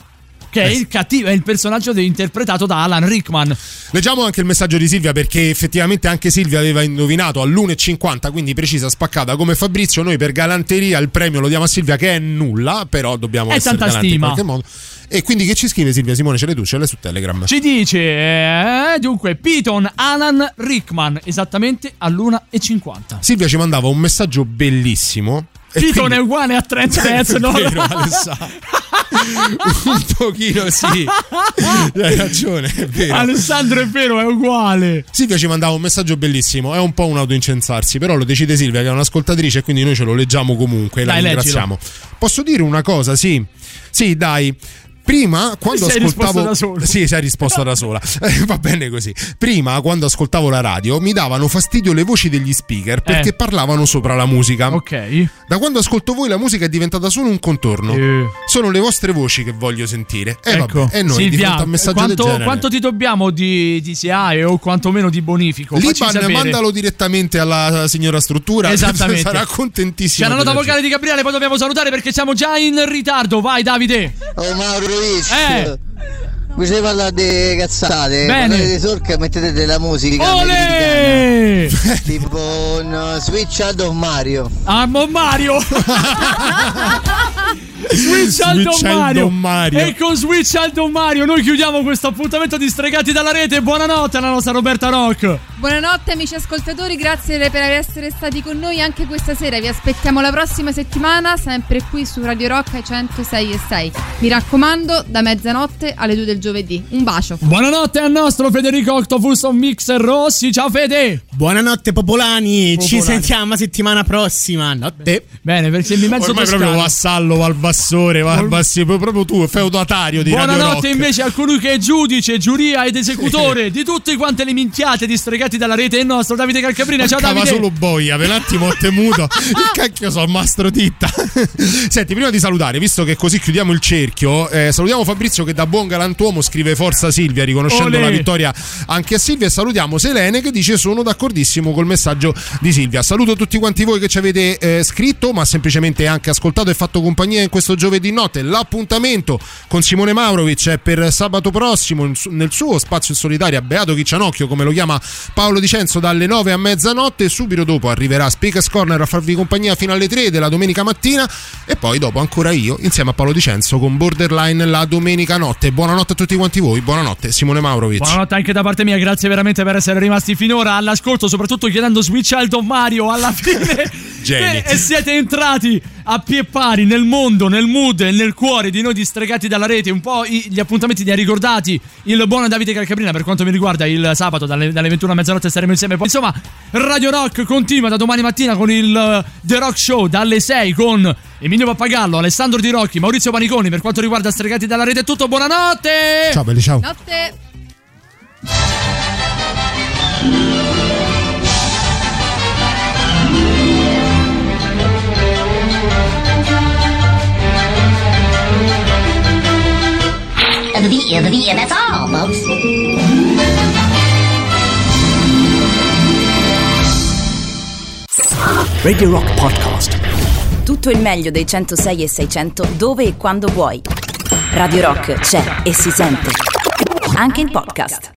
Che è Eh il cattivo, è il personaggio interpretato da Alan Rickman. Leggiamo anche il messaggio di Silvia perché effettivamente anche Silvia aveva indovinato all'1.50, quindi precisa, spaccata come Fabrizio. Noi per galanteria il premio lo diamo a Silvia che è nulla, però dobbiamo È essere tanta stima. in qualche modo. E quindi che ci scrive Silvia Simone? Ce l'hai tu, ce l'hai su Telegram. Ci dice, eh, dunque, Piton Alan Rickman, esattamente all'1.50. Silvia ci mandava un messaggio bellissimo. Piton quindi- è uguale a Trent Reznor. È vero, Alessandro. un pochino sì. Hai ragione, è vero. Alessandro è vero, è uguale. Silvia ci mandava un messaggio bellissimo, è un po' un autoincensarsi, però lo decide Silvia che è un'ascoltatrice e quindi noi ce lo leggiamo comunque, la Dai, ringraziamo. Posso dire una cosa, sì. Sì, dai. Prima, quando Sei ascoltavo. da solo. Sì, sei risposto da sola. Eh, Va bene così. Prima, quando ascoltavo la radio, mi davano fastidio le voci degli speaker perché Eh. parlavano sopra la musica. Ok. Da quando ascolto voi, la musica è diventata solo un contorno. Eh. Sono le vostre voci che voglio sentire. E ecco, vabbè, e noi di Silvia, fronte a un messaggio quanto, del quanto ti dobbiamo di, di SIAE o quantomeno di bonifico? Liban, mandalo direttamente alla signora struttura. Esattamente. Sarà contentissima. C'è una nota di vocale di Gabriele, poi dobbiamo salutare perché siamo già in ritardo. Vai, Davide. Oh Mauro Luis Eh. Mi sei parlare di cazzate Bene. Parlate di sorca e mettete della musica Ole! americana. Tipo un switch out of Mario Ah, Mon Mario! Switch al Don Mario. Don Mario. E con Switch al Don Mario noi chiudiamo questo appuntamento di Stregati dalla rete. Buonanotte alla nostra Roberta Rock. Buonanotte amici ascoltatori, grazie per essere stati con noi anche questa sera. Vi aspettiamo la prossima settimana, sempre qui su Radio Rock ai 106 e 6. Mi raccomando, da mezzanotte alle 2 del giovedì. Un bacio. Buonanotte al nostro Federico Octopus on Mixer Rossi. Ciao Fede. Buonanotte popolani, ci Popolani. sentiamo settimana prossima. Notte. Bene, perché mi mezzo Ormai toscano. proprio vassallo, va al bassore, va al bassore, proprio tu, feudatario di Radio Buonanotte Rock. invece a colui che è giudice, giuria ed esecutore di tutte quante le minchiate di Stregati stregati dalla rete il nostro Davide Calcabrina. Ciao Davide. solo boia, per un attimo ho temuto. Il cacchio so, mastro titta. Senti, prima di salutare, visto che così chiudiamo il cerchio, eh, salutiamo Fabrizio che da buon galantuomo scrive Forza Silvia, riconoscendo Olè. la vittoria anche a Silvia. E salutiamo Selene che dice sono d'accordissimo col messaggio di Silvia. Saluto tutti quanti voi che ci avete eh, scritto, ma semplicemente anche ascoltato e fatto compagnia in questo giovedì notte. L'appuntamento con Simone Maurovic è per sabato prossimo nel suo spazio in solitaria Beato Chiccianocchio, come lo chiama Paolo Dicenzo, dalle 9 a mezzanotte. Subito dopo arriverà Speakers Corner a farvi compagnia fino alle 3 della domenica mattina. E poi dopo ancora io insieme a Paolo Dicenzo con Borderline la domenica notte. Buonanotte a tutti quanti voi. Buonanotte, Simone Maurovic. Buonanotte anche da parte mia, grazie veramente per essere rimasti finora all'ascolto, soprattutto chiedendo Switch Child of Mario alla fine. Geni. E siete entrati a pie pari nel mondo, nel mood e nel cuore di noi distregati dalla rete. Un po' i- gli appuntamenti li ha ricordati il buon Davide Calcabrina. Per quanto mi riguarda, il sabato dalle, dalle 21 a mezzanotte staremo insieme. Poi, insomma, Radio Rock continua da domani mattina con il eh, The Rock Show dalle 6 con Emilio Pappagallo, Alessandro Di Rocchi, Maurizio Paniconi. Per quanto riguarda Stregati dalla rete, è tutto. Buonanotte! Ciao belli, ciao. Notte. The beat, the beat, that's all, folks. Radio Rock Podcast. Tutto il meglio dei 106 e 600 dove e quando vuoi. Radio Rock c'è e si sente. Anche in podcast.